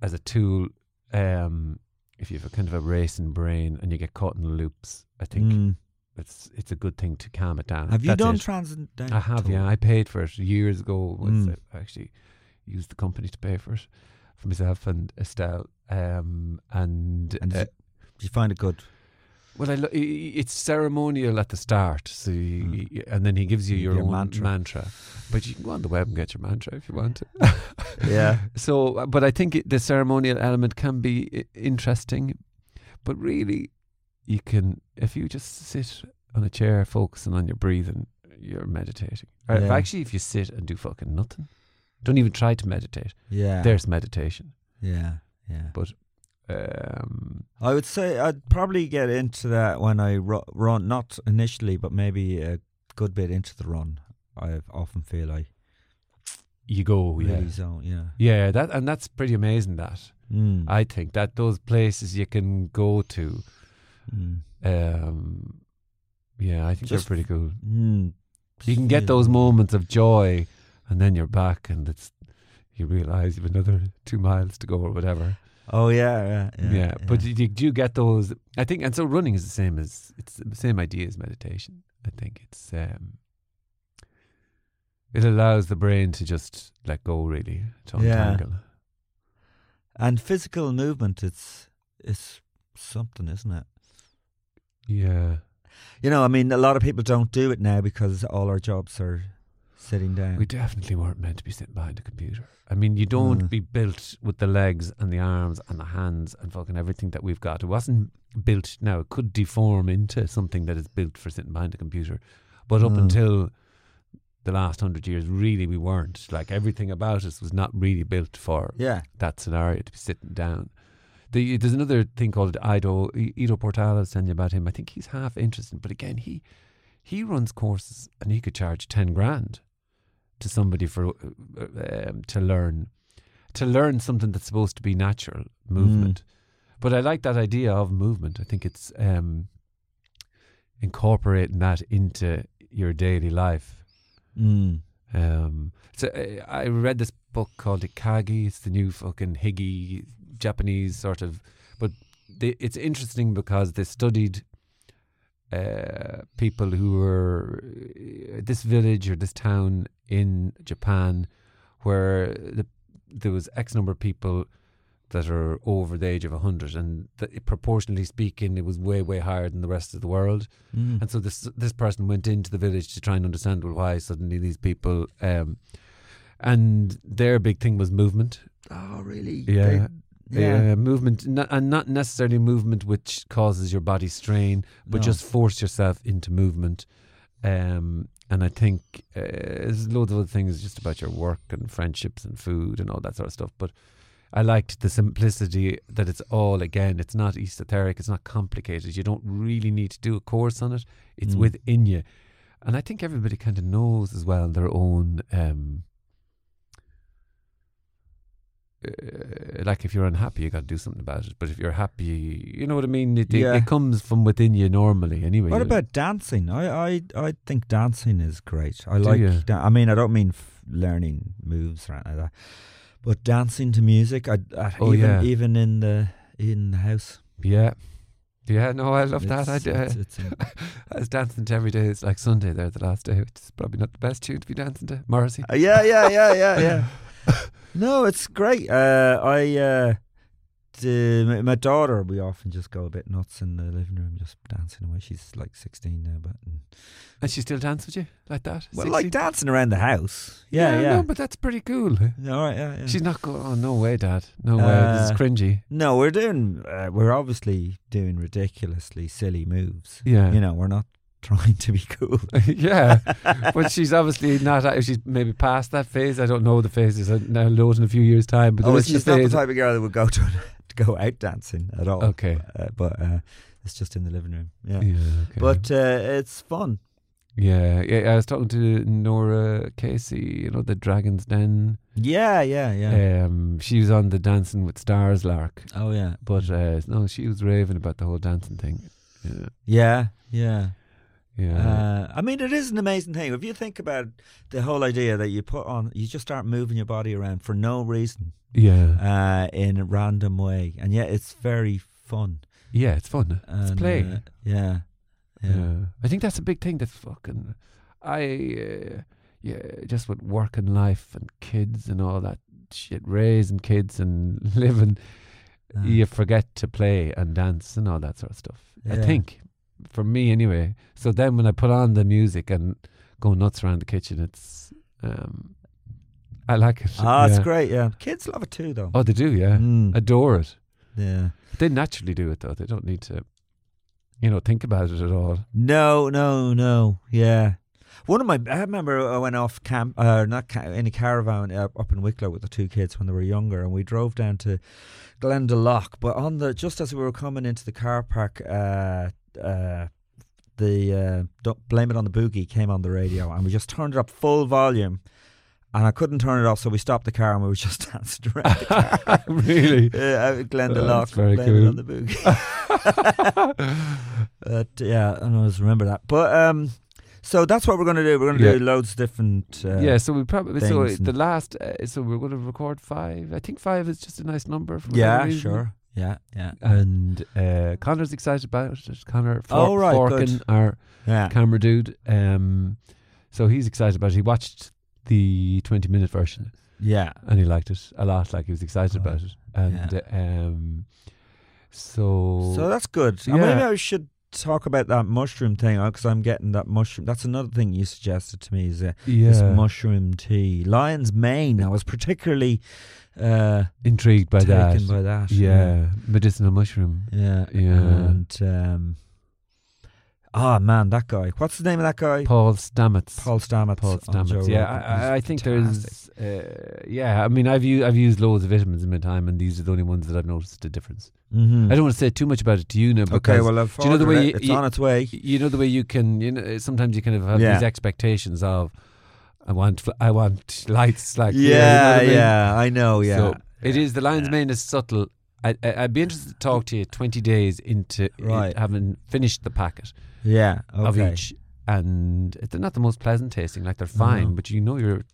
as a tool um, if you have a kind of a racing brain and you get caught in the loops. I think Mm. It's it's a good thing to calm it down. Have you That's done it. transcendental? I have, yeah. I paid for it years ago. Mm. I actually used the company to pay for it for myself and Estelle. Um, and And uh, you find it good? well, I lo- it's ceremonial at the start, so you, Mm. and then he gives you You your own mantra. mantra. But you can go on the web and get your mantra if you want to. Yeah. So, uh, but I think it, the ceremonial element can be interesting, but really, you can if you just sit on a chair focusing on your breathing, you're meditating. Or if actually, if you sit and do fucking nothing, don't even try to meditate. Yeah. There's meditation. Yeah. Yeah. But Um, I would say I'd probably get into that when I ru- run, not initially, but maybe a good bit into the run. I often feel I you go, really yeah, zone. Yeah. yeah. That and that's pretty amazing. That Mm. I think that those places you can go to. Mm. Um, yeah, I think Just they're pretty cool. Mm. You can get those moments of joy, and then you're back, and it's you realize you've another two miles to go or whatever. Oh yeah, yeah, Yeah, yeah. but you, you do get those. I think, and so running is the same as it's the same idea as meditation. I think it's um, it allows the brain to just let go, really, to Yeah. untangle. and physical movement, it's it's something, isn't it? Yeah, You know, I mean, a lot of people don't do it now because all our jobs are sitting down. we definitely weren't meant to be sitting behind a computer. I mean, you don't Mm. be built with the legs and the arms and the hands and fucking everything that we've got. It wasn't built. Now it could deform into something that is built for sitting behind a computer, but up Mm. until the last hundred years, really, we weren't. Like everything about us was not really built for yeah, that scenario to be sitting down. The, there's another thing called Ido Ido Portal. I was telling you about him. I think he's half interesting, but again, he he runs courses and he could charge ten grand to somebody for uh, um, to learn to learn something that's supposed to be natural movement. But I like that idea of movement. I think it's um, incorporating that into your daily life. mm. Um, so uh, I read this book called Ikigai. It's the new fucking hygge Japanese sort of, but they, it's interesting because they studied uh, people who were uh, this village or this town in Japan where the, there was X number of people that are over the age of 100 and proportionally speaking it was way way higher than the rest of the world Mm. and so this this person went into the village to try and understand well, why suddenly these people, um, and their big thing was movement. oh, really? Yeah. Yeah. Uh, movement, not, and not necessarily movement which causes your body strain, but No. just force yourself into movement. Um, and I think uh, there's loads of other things just about your work and friendships and food and all that sort of stuff. But I liked the simplicity that it's all again. It's not esoteric. It's not complicated. You don't really need to do a course on it. It's Mm. within you, and I think everybody kind of knows as well their own. Um, uh, like if you're unhappy, you got to do something about it. But if you're happy, you know what I mean. It, it, Yeah. it comes from within you normally. Anyway. What about dancing? I, I, I think dancing is great. I Do like. Da- I mean, I don't mean f- learning moves or anything like that, but dancing to music. I, I Oh, even yeah. even in the in the house. Yeah. Yeah, no, I love that. I, It's- do- it's- it's I was dancing to every day. It's like Sunday there, the last day, which is probably not the best tune to be dancing to. Morrissey. Uh, yeah, yeah, yeah, yeah, yeah. no, it's great. Uh, I, uh, the, my, daughter, we often just go a bit nuts in the living room, just dancing away. She's like sixteen now, but mm. And she still dance with you like that? well, 16? like dancing around the house. Yeah, yeah. No, but that's pretty cool. All right, yeah, yeah. She's not going, oh, no way, Dad. No way. This is Uh, cringy. no, we're doing. Uh, we're obviously doing ridiculously silly moves. Yeah. You know, we're not trying to be cool. yeah. But she's obviously not, she's maybe past that phase. I don't know the phases. I now load in a few years' time. But oh, she's not the type of girl that would go to, to go out dancing at all. Okay. uh, but uh, it's just in the living room. Yeah, Yeah, okay. but uh, it's fun. yeah, yeah. I was talking to Norah Casey, you know, the Dragon's Den. Yeah, yeah, yeah. Um, she was on the Dancing with Stars lark, oh yeah, but uh, no, she was raving about the whole dancing thing. Yeah, yeah, yeah. Yeah, Uh, I mean, it is an amazing thing if you think about the whole idea that you put on, you just start moving your body around for no reason, yeah, uh, in a random way, and yet it's very fun. yeah. It's fun. it's And, play. uh, yeah, yeah. yeah. I think that's a big thing. That's fucking. I uh, yeah, just with work and life and kids and all that shit, raising kids and living, Uh, you forget to play and dance and all that sort of stuff. I think, for me anyway. So then when I put on the music and go nuts around the kitchen, it's um, I like it. Ah, it's great. Yeah, kids love it too, though. Oh, they do, yeah. Mm. Adore it. yeah. They naturally do it though. They don't need to, you know, think about it at all. No, no, no. Yeah. One of my, I remember I went off camp, uh, not ca- in a caravan uh, up in Wicklow with the two kids when they were younger, and we drove down to Glendalough. But on the just as we were coming into the car park, uh, uh, the uh, don't blame it on the boogie came on the radio, and we just turned it up full volume. And I couldn't turn it off, so we stopped the car and we were just dancing around the car. really? At Glendalough, That's very blame it on the boogie. but yeah, I always remember that. But um, so that's what we're going to do. We're going to Yeah. do loads of different. Uh, yeah, so we probably so the last uh, so we're going to record five. I think five is just a nice number. For yeah, sure. Yeah, yeah, And uh, Connor's excited about it. Connor For- Oh, right, Forkin, good. our yeah. camera dude. Um, so he's excited about it. He watched the twenty-minute version Yeah. and he liked it a lot. Like he was excited about it. And uh, um, so So that's good. And Yeah. maybe I should talk about that mushroom thing because I'm getting that mushroom. That's another thing you suggested to me is uh, this yeah, mushroom tea. Lion's mane. I was particularly uh, intrigued by taken that. by that. yeah, medicinal mushroom. Yeah. Yeah. And um, ah man, that guy. What's the name of that guy? Paul Stamets. Paul Stamets. Paul on Joe Stamets. Yeah, Rogan. I, I- I He's think fantastic. there's. Uh, yeah, I mean, I've used I've used loads of vitamins in my time, and these are the only ones that I've noticed a difference. Mhm. I don't want to say too much about it to you now, because Okay, well, I've do you know the way you- it's you- on its way. you know the way you can. You know, sometimes you kind of have Yeah. these expectations of, I want I want lights like Yeah, you know what I mean? yeah, I know. Yeah, So it is the lion's mane is subtle. I, I, I'd be interested to talk to you twenty days into Right. having finished the packet yeah. of Okay. each, and they're not the most pleasant tasting. Like they're fine, but you know you're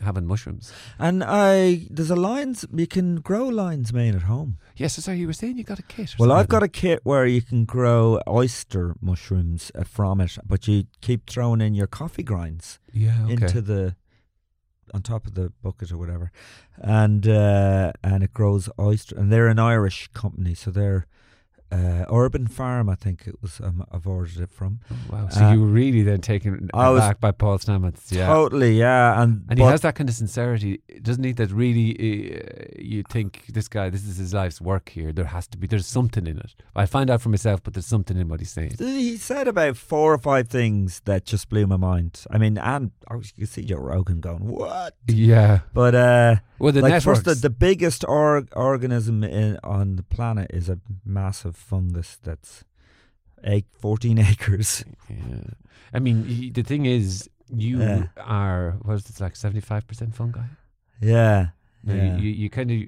having mushrooms. And I there's a lion's. You can grow lion's mane at home. Yes, so you were saying you got a kit. Well, I've got a kit where you can grow oyster mushrooms uh, from it, but you keep throwing in your coffee grinds yeah okay. into the on top of the bucket or whatever, and uh, and it grows oyster. And they're an Irish company, so they're uh, Urban Farm. I think it was. Um, I've ordered it from. Oh, wow, so uh, you were really then taken aback by Paul Stamets, yeah. Totally, yeah, and And he has that kind of sincerity, doesn't he? That really, uh, you think this guy, this is his life's work here. There has to be, there's something in it. I find out for myself, but there's something in what he's saying. He said about four or five things that just blew my mind. I mean, and I was, you see Joe Rogan going, "What?" Yeah. But uh, Well, the like networks. first, the, the biggest org- organism in, on the planet is a massive fungus that's eight, 14 acres. yeah. I mean, y- the thing is, you Yeah. are what is it like seventy five percent fungi? Yeah, Now, yeah. You, you kind of,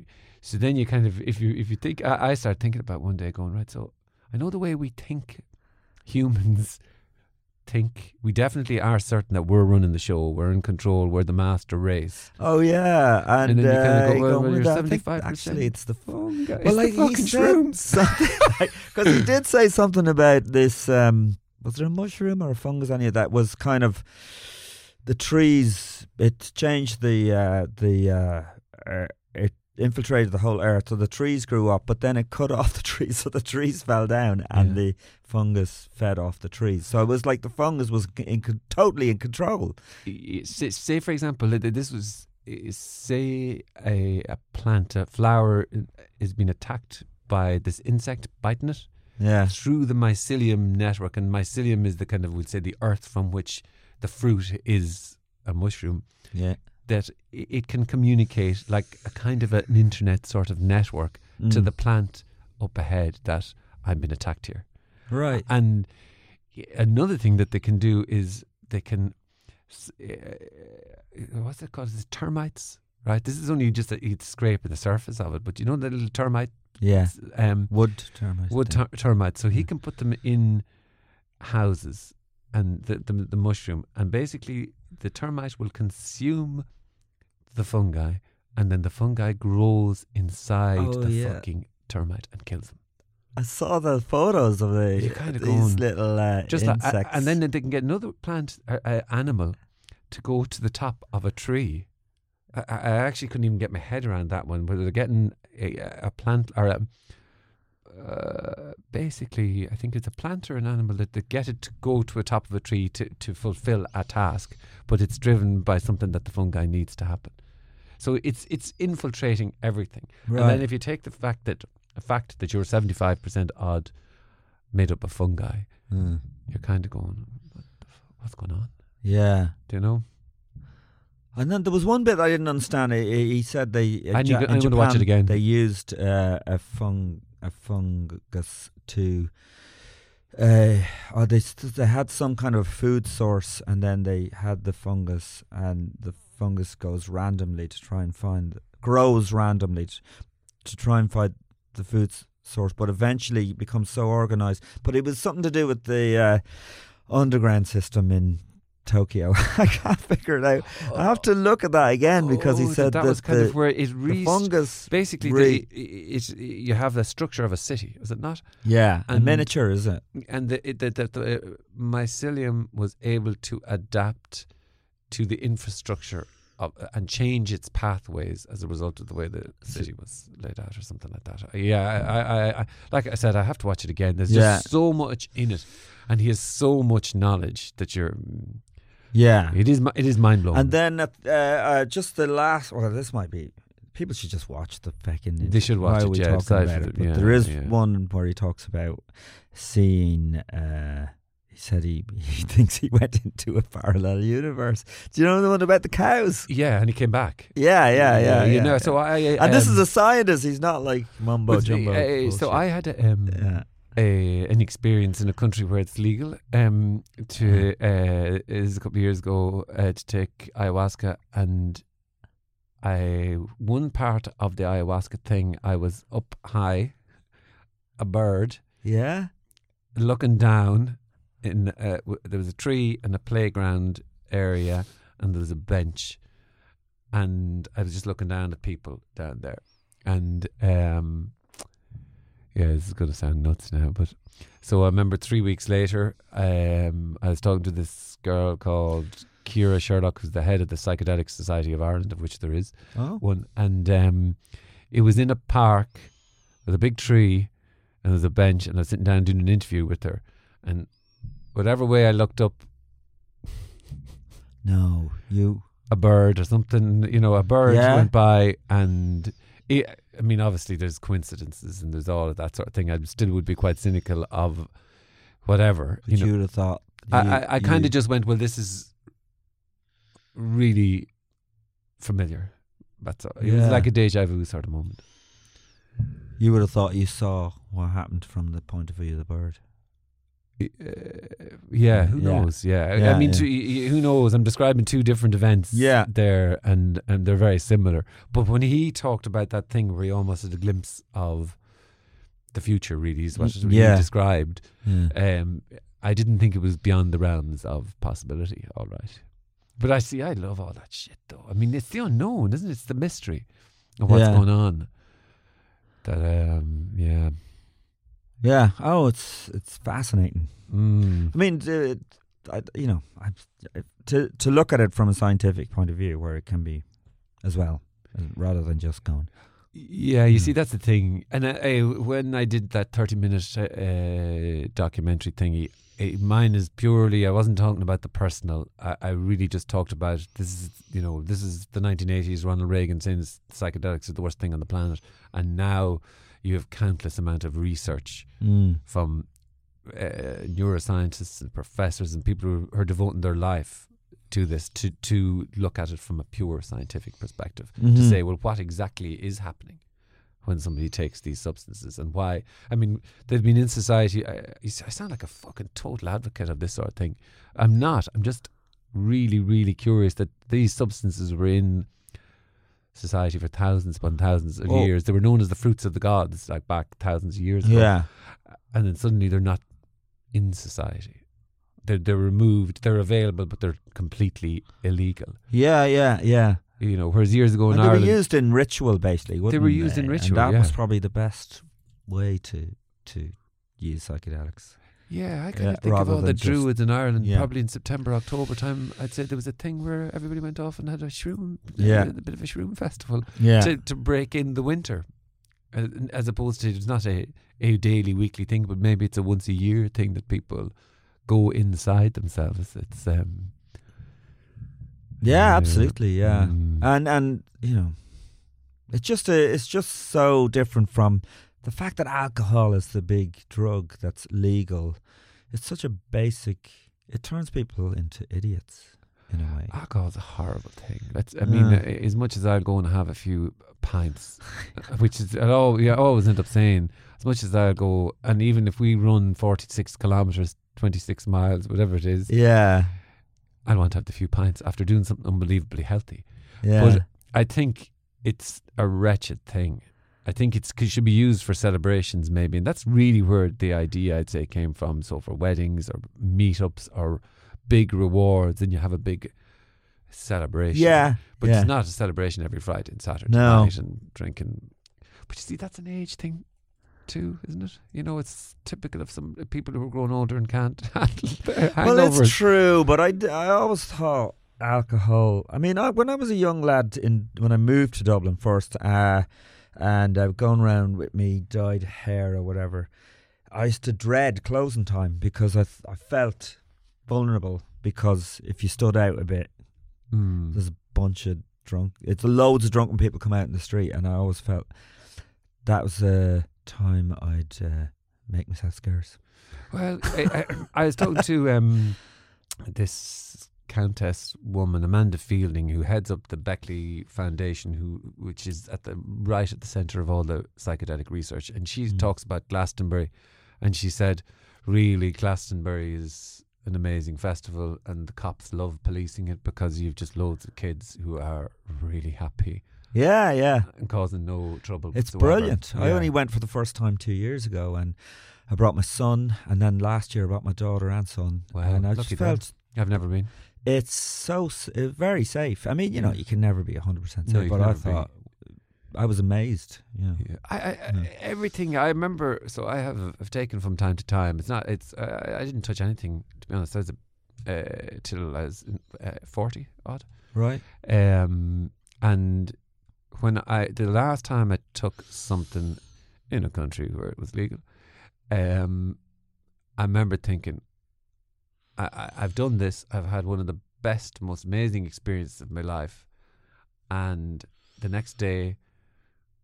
so then you kind of, if you if you think, I, I start thinking about one day going right. So I know the way we think, humans think. We definitely are certain that we're running the show. We're in control. We're the master race. oh yeah, and, And then you kinda uh, go, well, go, well, "Well, you're 75%." Actually, it's the Fungi. well, it's like the he fucking said shrooms. something because he did say something about this. Um, was there a mushroom or a fungus? Any of that was kind of the trees. It changed the uh, the uh, uh, it infiltrated the whole earth, so the trees grew up. But then it cut off the trees, so the trees fell down, and Yeah. the fungus fed off the trees. So it was like the fungus was in, totally in control. Say, for example this was uh, say a, a plant a flower uh, is being attacked by this insect biting it Yeah, through the mycelium network and mycelium is the kind of we'd say the earth from which the fruit is a mushroom yeah. That it can communicate like a kind of an internet sort of network to Mm. the plant up ahead that I've been attacked here right. and another thing that they can do is they can, uh, what's it called? Is termites, right? This is only just a, scraping the surface of it, but you know the little termite, Yeah, um, wood termites. wood yeah. ter- termites. So he Mm. can put them in houses and the, the the mushroom, and basically the termite will consume the fungi, and then the fungi grows inside Oh, the yeah. fucking termite and kills them. I saw the photos of the You're kinda these little uh, just like, insects. and then they can get another plant uh, uh, animal to go to the top of a tree. I, I I actually couldn't even get my head around that one. Whether they're getting a, a plant or a, uh, basically, I think it's a plant or an animal that they get it to go to the top of a tree to, to fulfill a task, but it's driven by something that the fungi needs to happen. So it's it's infiltrating everything. And then if you take the fact that the fact that you're seventy five percent odd made up of fungi, Mm. you're kind of going, what the f- what's going on? Yeah. Do you know? And then there was one bit I didn't understand. He, he said they. uh, I need Ja- to- in I'm gonna watch it again. They used uh, a fung a fungus to. Uh, or they st- they had some kind of food source, and then they had the fungus, and the fungus goes randomly to try and find grows randomly to, to try and find the food source, but eventually becomes so organized. But it was something to do with the uh, underground system in Tokyo. I can't figure it out. I have to look at that again because he Oh, said that, that, was kind the, of where it re- fungus. Basically, re- the, it, you have the structure of a city, is it not? yeah, a and- miniature, is it? And the, it, the, the, the uh, mycelium was able to adapt to the infrastructure of, and change its pathways as a result of the way the city was laid out, or something like that. Yeah, I, I, I, like I said, I have to watch it again. There's Yeah. just so much in it, and he has so much knowledge that you're. Yeah. it is. It is mind blowing. And then uh, uh, just the last. Well, this might be. People should just watch the fucking. They should watch. why it, we yeah, talking about it? But yeah, there is yeah. one where he talks about seeing. Uh, he said he, he thinks he went into a parallel universe. Do you know the one about the cows? yeah, and he came back. Yeah, yeah, yeah. you yeah. know. So I, and this is um, a scientist. He's not like mumbo jumbo. uh, so. I had a, um, Yeah. a an experience in a country where it's legal um, to uh, is a couple of years ago uh, to take ayahuasca and I one part of the ayahuasca thing I was up high a bird Yeah. looking down in uh, w- there was a tree and a playground area and there was a bench. And I was just looking down at people down there. And um yeah this is going to sound nuts now but so I remember 3 weeks later um I was talking to this girl called Kira Sherlock who's the head of the Psychedelic Society of Ireland of which there is Oh. one. And um it was in a park with a big tree and there's a bench and I was sitting down doing an interview with her. And whatever way I looked up No, you. a bird or something you know a bird Yeah. went by and it, I mean obviously there's coincidences and there's all of that sort of thing I still would be quite cynical of whatever But you you know would have thought. I, you- I, I kind of just went well this is really familiar that's all. it was like a deja vu sort of moment You would have thought you saw what happened from the point of view of the bird. Uh, yeah, who Yeah. knows? Yeah, I- Yeah, I mean, yeah. two- y- y- who knows? I'm describing two different events. Yeah. there and and they're very similar. But when he talked about that thing where he almost had a glimpse of the future, really, is what he described. Yeah. Um, I didn't think it was beyond the realms of possibility. All right, but I see. I love all that shit, though. I mean, it's the unknown, isn't it? It's the mystery of what's going on. That um, yeah. Yeah. Oh, it's it's fascinating. Mm. I mean, uh, I, you know, I, to to look at it from a scientific point of view, where it can be, as well, uh, rather than just going. Yeah, you Mm. see, that's the thing. And I, I, when I did that thirty-minute uh, documentary thingy, it, mine is purely. I wasn't talking about the personal. I, I really just talked about this is, you know, this is the nineteen eighties. Ronald Reagan saying psychedelics are the worst thing on the planet, and now you have countless amount of research Mm. from uh, neuroscientists and professors and people who are devoting their life to this to to look at it from a pure scientific perspective to Mhm. say well what exactly is happening when somebody takes these substances and why I mean they've been in society I, I sound like a fucking total advocate of this sort of thing I'm not I'm just really really curious that these substances were in society for thousands upon mm. thousands of Oh. years they were known as the fruits of the gods like back thousands of years ago Yeah. and then suddenly they're not in society. They're they're removed. They're available, but they're completely illegal. Yeah. Yeah. Yeah. You know, whereas years ago in And they were Ireland, used in ritual, basically. They were used in ritual, and that was probably the best way to to use psychedelics. Yeah, I kind Yeah, of think of all the druids in Ireland. yeah. Probably in September, October time, I'd say there was a thing where everybody went off and had a shroom, Yeah. a, bit of a shroom festival Yeah. to to break in the winter, as opposed to it's not a a daily, weekly thing, but maybe it's a once a year thing that people go inside themselves. It's um, Yeah, Yeah. absolutely. Yeah, Mm. and and you know, it's just a, it's just so different from the fact that alcohol is the big drug that's legal. It's such a basic it turns people into idiots in a way. Alcohol's a horrible thing. I mean, Uh. as much as I'll go and have a few pints, uh, which is I always, yeah, I always end up saying, as much as I'll go, and even if we run forty six kilometers, twenty six miles, whatever it is, Yeah, I want to have the few pints after doing something unbelievably healthy. yeah, But I think it's a wretched thing. I think it's it should be used for celebrations, maybe, and that's really where the idea I'd say came from. So for weddings or meetups or big rewards, and you have a big celebration. yeah, but yeah. it's not a celebration every Friday and Saturday No. night and drinking. But you see, that's an age thing too, isn't it? You know, it's typical of some people who are growing older and can't handle their Well, it's true, but I, I always thought alcohol. I mean, I, when I was a young lad, in when I moved to Dublin first, uh, and I've gone round with me dyed hair or whatever, I used to dread closing time because I th- I felt vulnerable because if you stood out a bit, Mm. there's a bunch of drunk. It's loads of drunken people come out in the street, and I always felt that was a time I'd uh, make myself scarce. Well, I, I, I was talking to um, this countess woman, Amanda Feilding, who heads up the Beckley Foundation, who which is at the right at the centre of all the psychedelic research, and she Mm. talks about Glastonbury, and she said, really, Glastonbury is an amazing festival, and the cops love policing it because you've just loads of kids who are really happy Yeah, yeah. and causing no trouble. It's whatsoever. brilliant. I only went for the first time two years ago, and I brought my son, and then last year I brought my daughter and son, Wow, and I just felt I've never been. It's so uh, very safe. I mean, you know, you can never be hundred percent safe, you but I never be. thought I was amazed. Yeah, Yeah. I, I, Yeah. Everything I remember. So I have I've taken from time to time. It's not. It's. I, I didn't touch anything to be honest. I was uh, till I was uh, forty odd. right. Um, and when I the last time I took something in a country where it was legal, um, I remember thinking, I, I I've done this. I've had one of the best, most amazing experiences of my life, and the next day.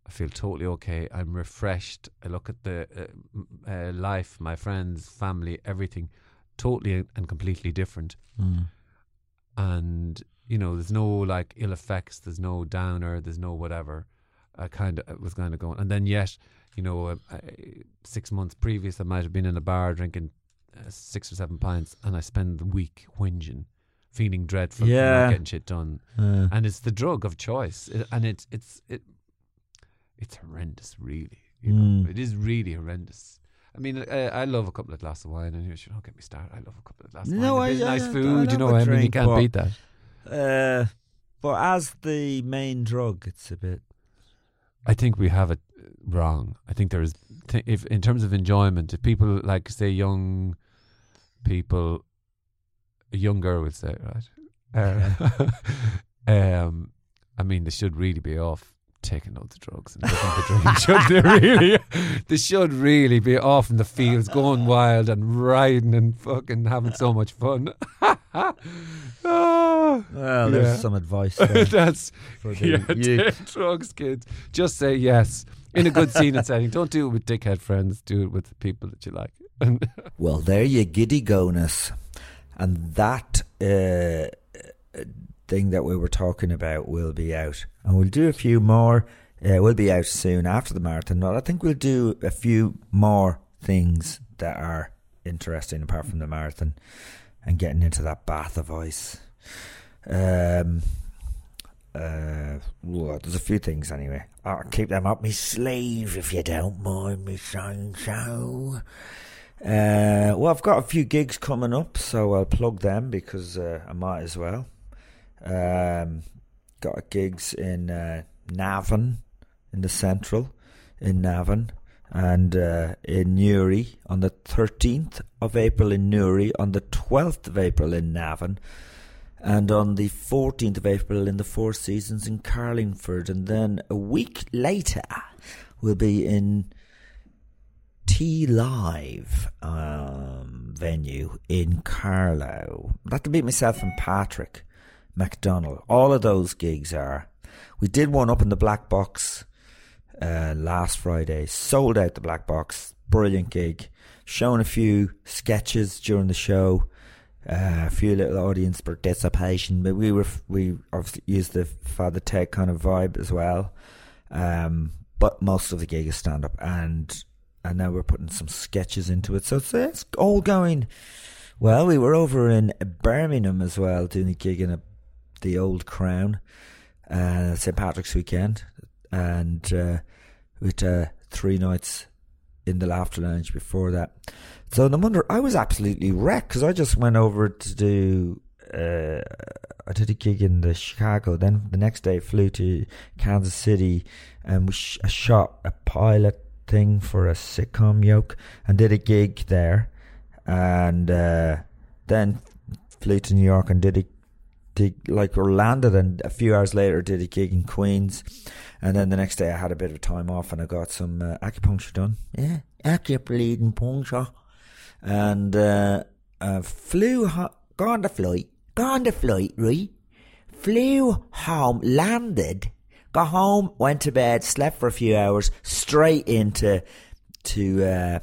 I feel totally okay. I'm refreshed. I look at the uh, uh, life, my friends, family, everything, totally and completely different Mm. and you know there's no like ill effects there's no downer there's no whatever i kind of was kind of going and then yet you know uh, uh, six months previous i might have been in a bar drinking uh, six or seven pints and i spend the week whinging feeling dreadful Yeah. not getting shit done Uh, and it's the drug of choice it, and it's it's it it's horrendous really you know Mm. it is really horrendous I mean, I, I love a couple of glasses of wine, and you should don't get me started. I love a couple of glasses No, of wine. I- A bit of I- nice food, you know. I mean, you can't but- beat that. uh, but as the main drug, it's a bit. I think we have it wrong. I think there's, th- if in terms of enjoyment, if people like say young people, a young girl would say, right? Uh, um, I mean, they should really be off taking loads of drugs and looking for drink. Should they really? They should really be off in the fields, going wild and riding and fucking having so much fun. oh, Well, there's Yeah. some advice that's for the yeah, youth. drugs, kids. Just say yes in a good scene and setting. Don't do it with dickhead friends. Do it with the people that you like. Well, there you giddy gonus. And that uh, thing that we were talking about will be out. And we'll do a few more. Uh, we'll be out soon after the marathon. But I think we'll do a few more things that are interesting apart from the marathon and getting into that bath of ice. Um, uh, well, there's a few things anyway. I'll keep them up my sleeve if you don't mind me saying so. Uh, well, I've got a few gigs coming up, so I'll plug them because uh, I might as well. Um, got gigs in uh, Navan, in the Central, in Navan, and uh, in Newry on the 13th of April in Newry, on the 12th of April in Navan, and on the 14th of April in the Four Seasons in Carlingford, and then a week later we'll be in T Live um, venue in Carlow. That'll be myself and Patrick McDonnell. All of those gigs are. We did one up in the Black Box uh, last Friday. Sold out the Black Box. Brilliant gig. Shown a few sketches during the show. uh, a few little audience participation, but we were we obviously used the Father Ted kind of vibe as well. Um, but most of the gig is stand up, and and now we're putting some sketches into it, so it's, it's all going well. We were over in Birmingham as well, doing a gig in a, the Old Crown, uh, St Patrick's weekend, and uh, with uh, three nights in the Laughter Lounge before that. So no wonder I was absolutely wrecked because I just went over to do. Uh, I did a gig in the Chicago. Then the next day flew to Kansas City and we sh- I shot a pilot thing for a sitcom yoke and did a gig there, and uh, then flew to New York and did a did like or landed and a few hours later did a gig in Queens, and then the next day I had a bit of time off and I got some uh, acupuncture done. Yeah, acupuncture and uh, uh, flew ho- gone the flight, gone the flight, right? Flew home, landed, got home, went to bed, slept for a few hours, straight into to uh,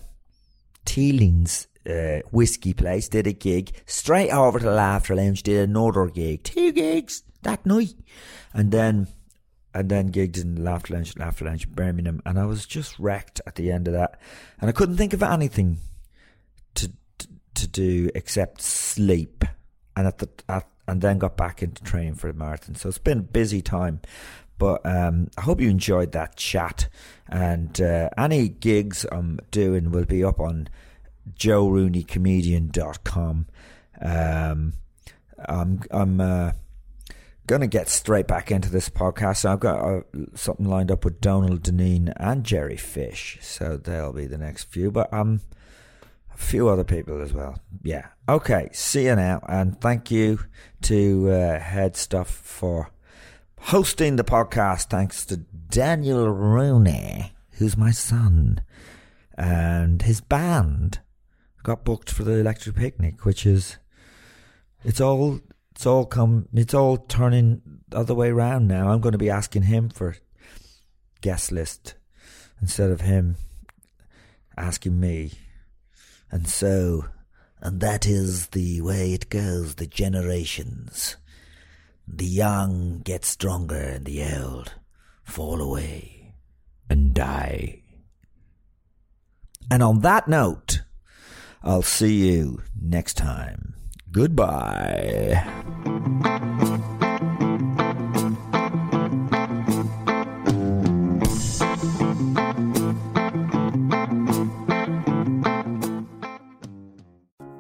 Teeling's uh, whiskey place, did a gig, straight over to the Laughter Lounge, did another gig, two gigs that night, and then and then gigged in Laughter Lounge, Laughter Lounge, Birmingham, and I was just wrecked at the end of that, and I couldn't think of anything to to do except sleep, and at the at, and then got back into training for the marathon. So it's been a busy time, but um, I hope you enjoyed that chat. And uh, any gigs I'm doing will be up on joerooneycomedian.com. Um, I'm I'm uh, gonna get straight back into this podcast. I've got uh, something lined up with Donal Dineen and Jerry Fish, so they'll be the next few. But um a few other people as well. Yeah. Okay. See you now, and thank you to uh, HeadStuff for hosting the podcast. Thanks to Daniel Rooney, who's my son, and his band got booked for the Electric Picnic, which is it's all it's all come it's all turning the other way around now. I'm going to be asking him for guest list instead of him asking me. And so, and that is the way it goes, the generations. The young get stronger and the old fall away and die. And on that note, I'll see you next time. Goodbye.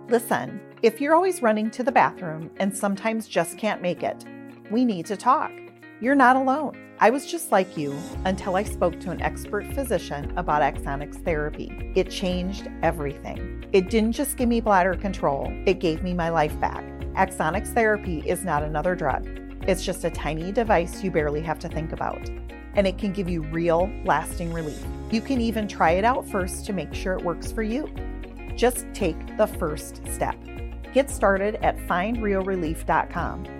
Listen, if you're always running to the bathroom and sometimes just can't make it, we need to talk. You're not alone. I was just like you until I spoke to an expert physician about Axonics therapy. It changed everything. It didn't just give me bladder control, it gave me my life back. Axonics therapy is not another drug, it's just a tiny device you barely have to think about. And it can give you real, lasting relief. You can even try it out first to make sure it works for you. Just take the first step. Get started at findrealrelief.com.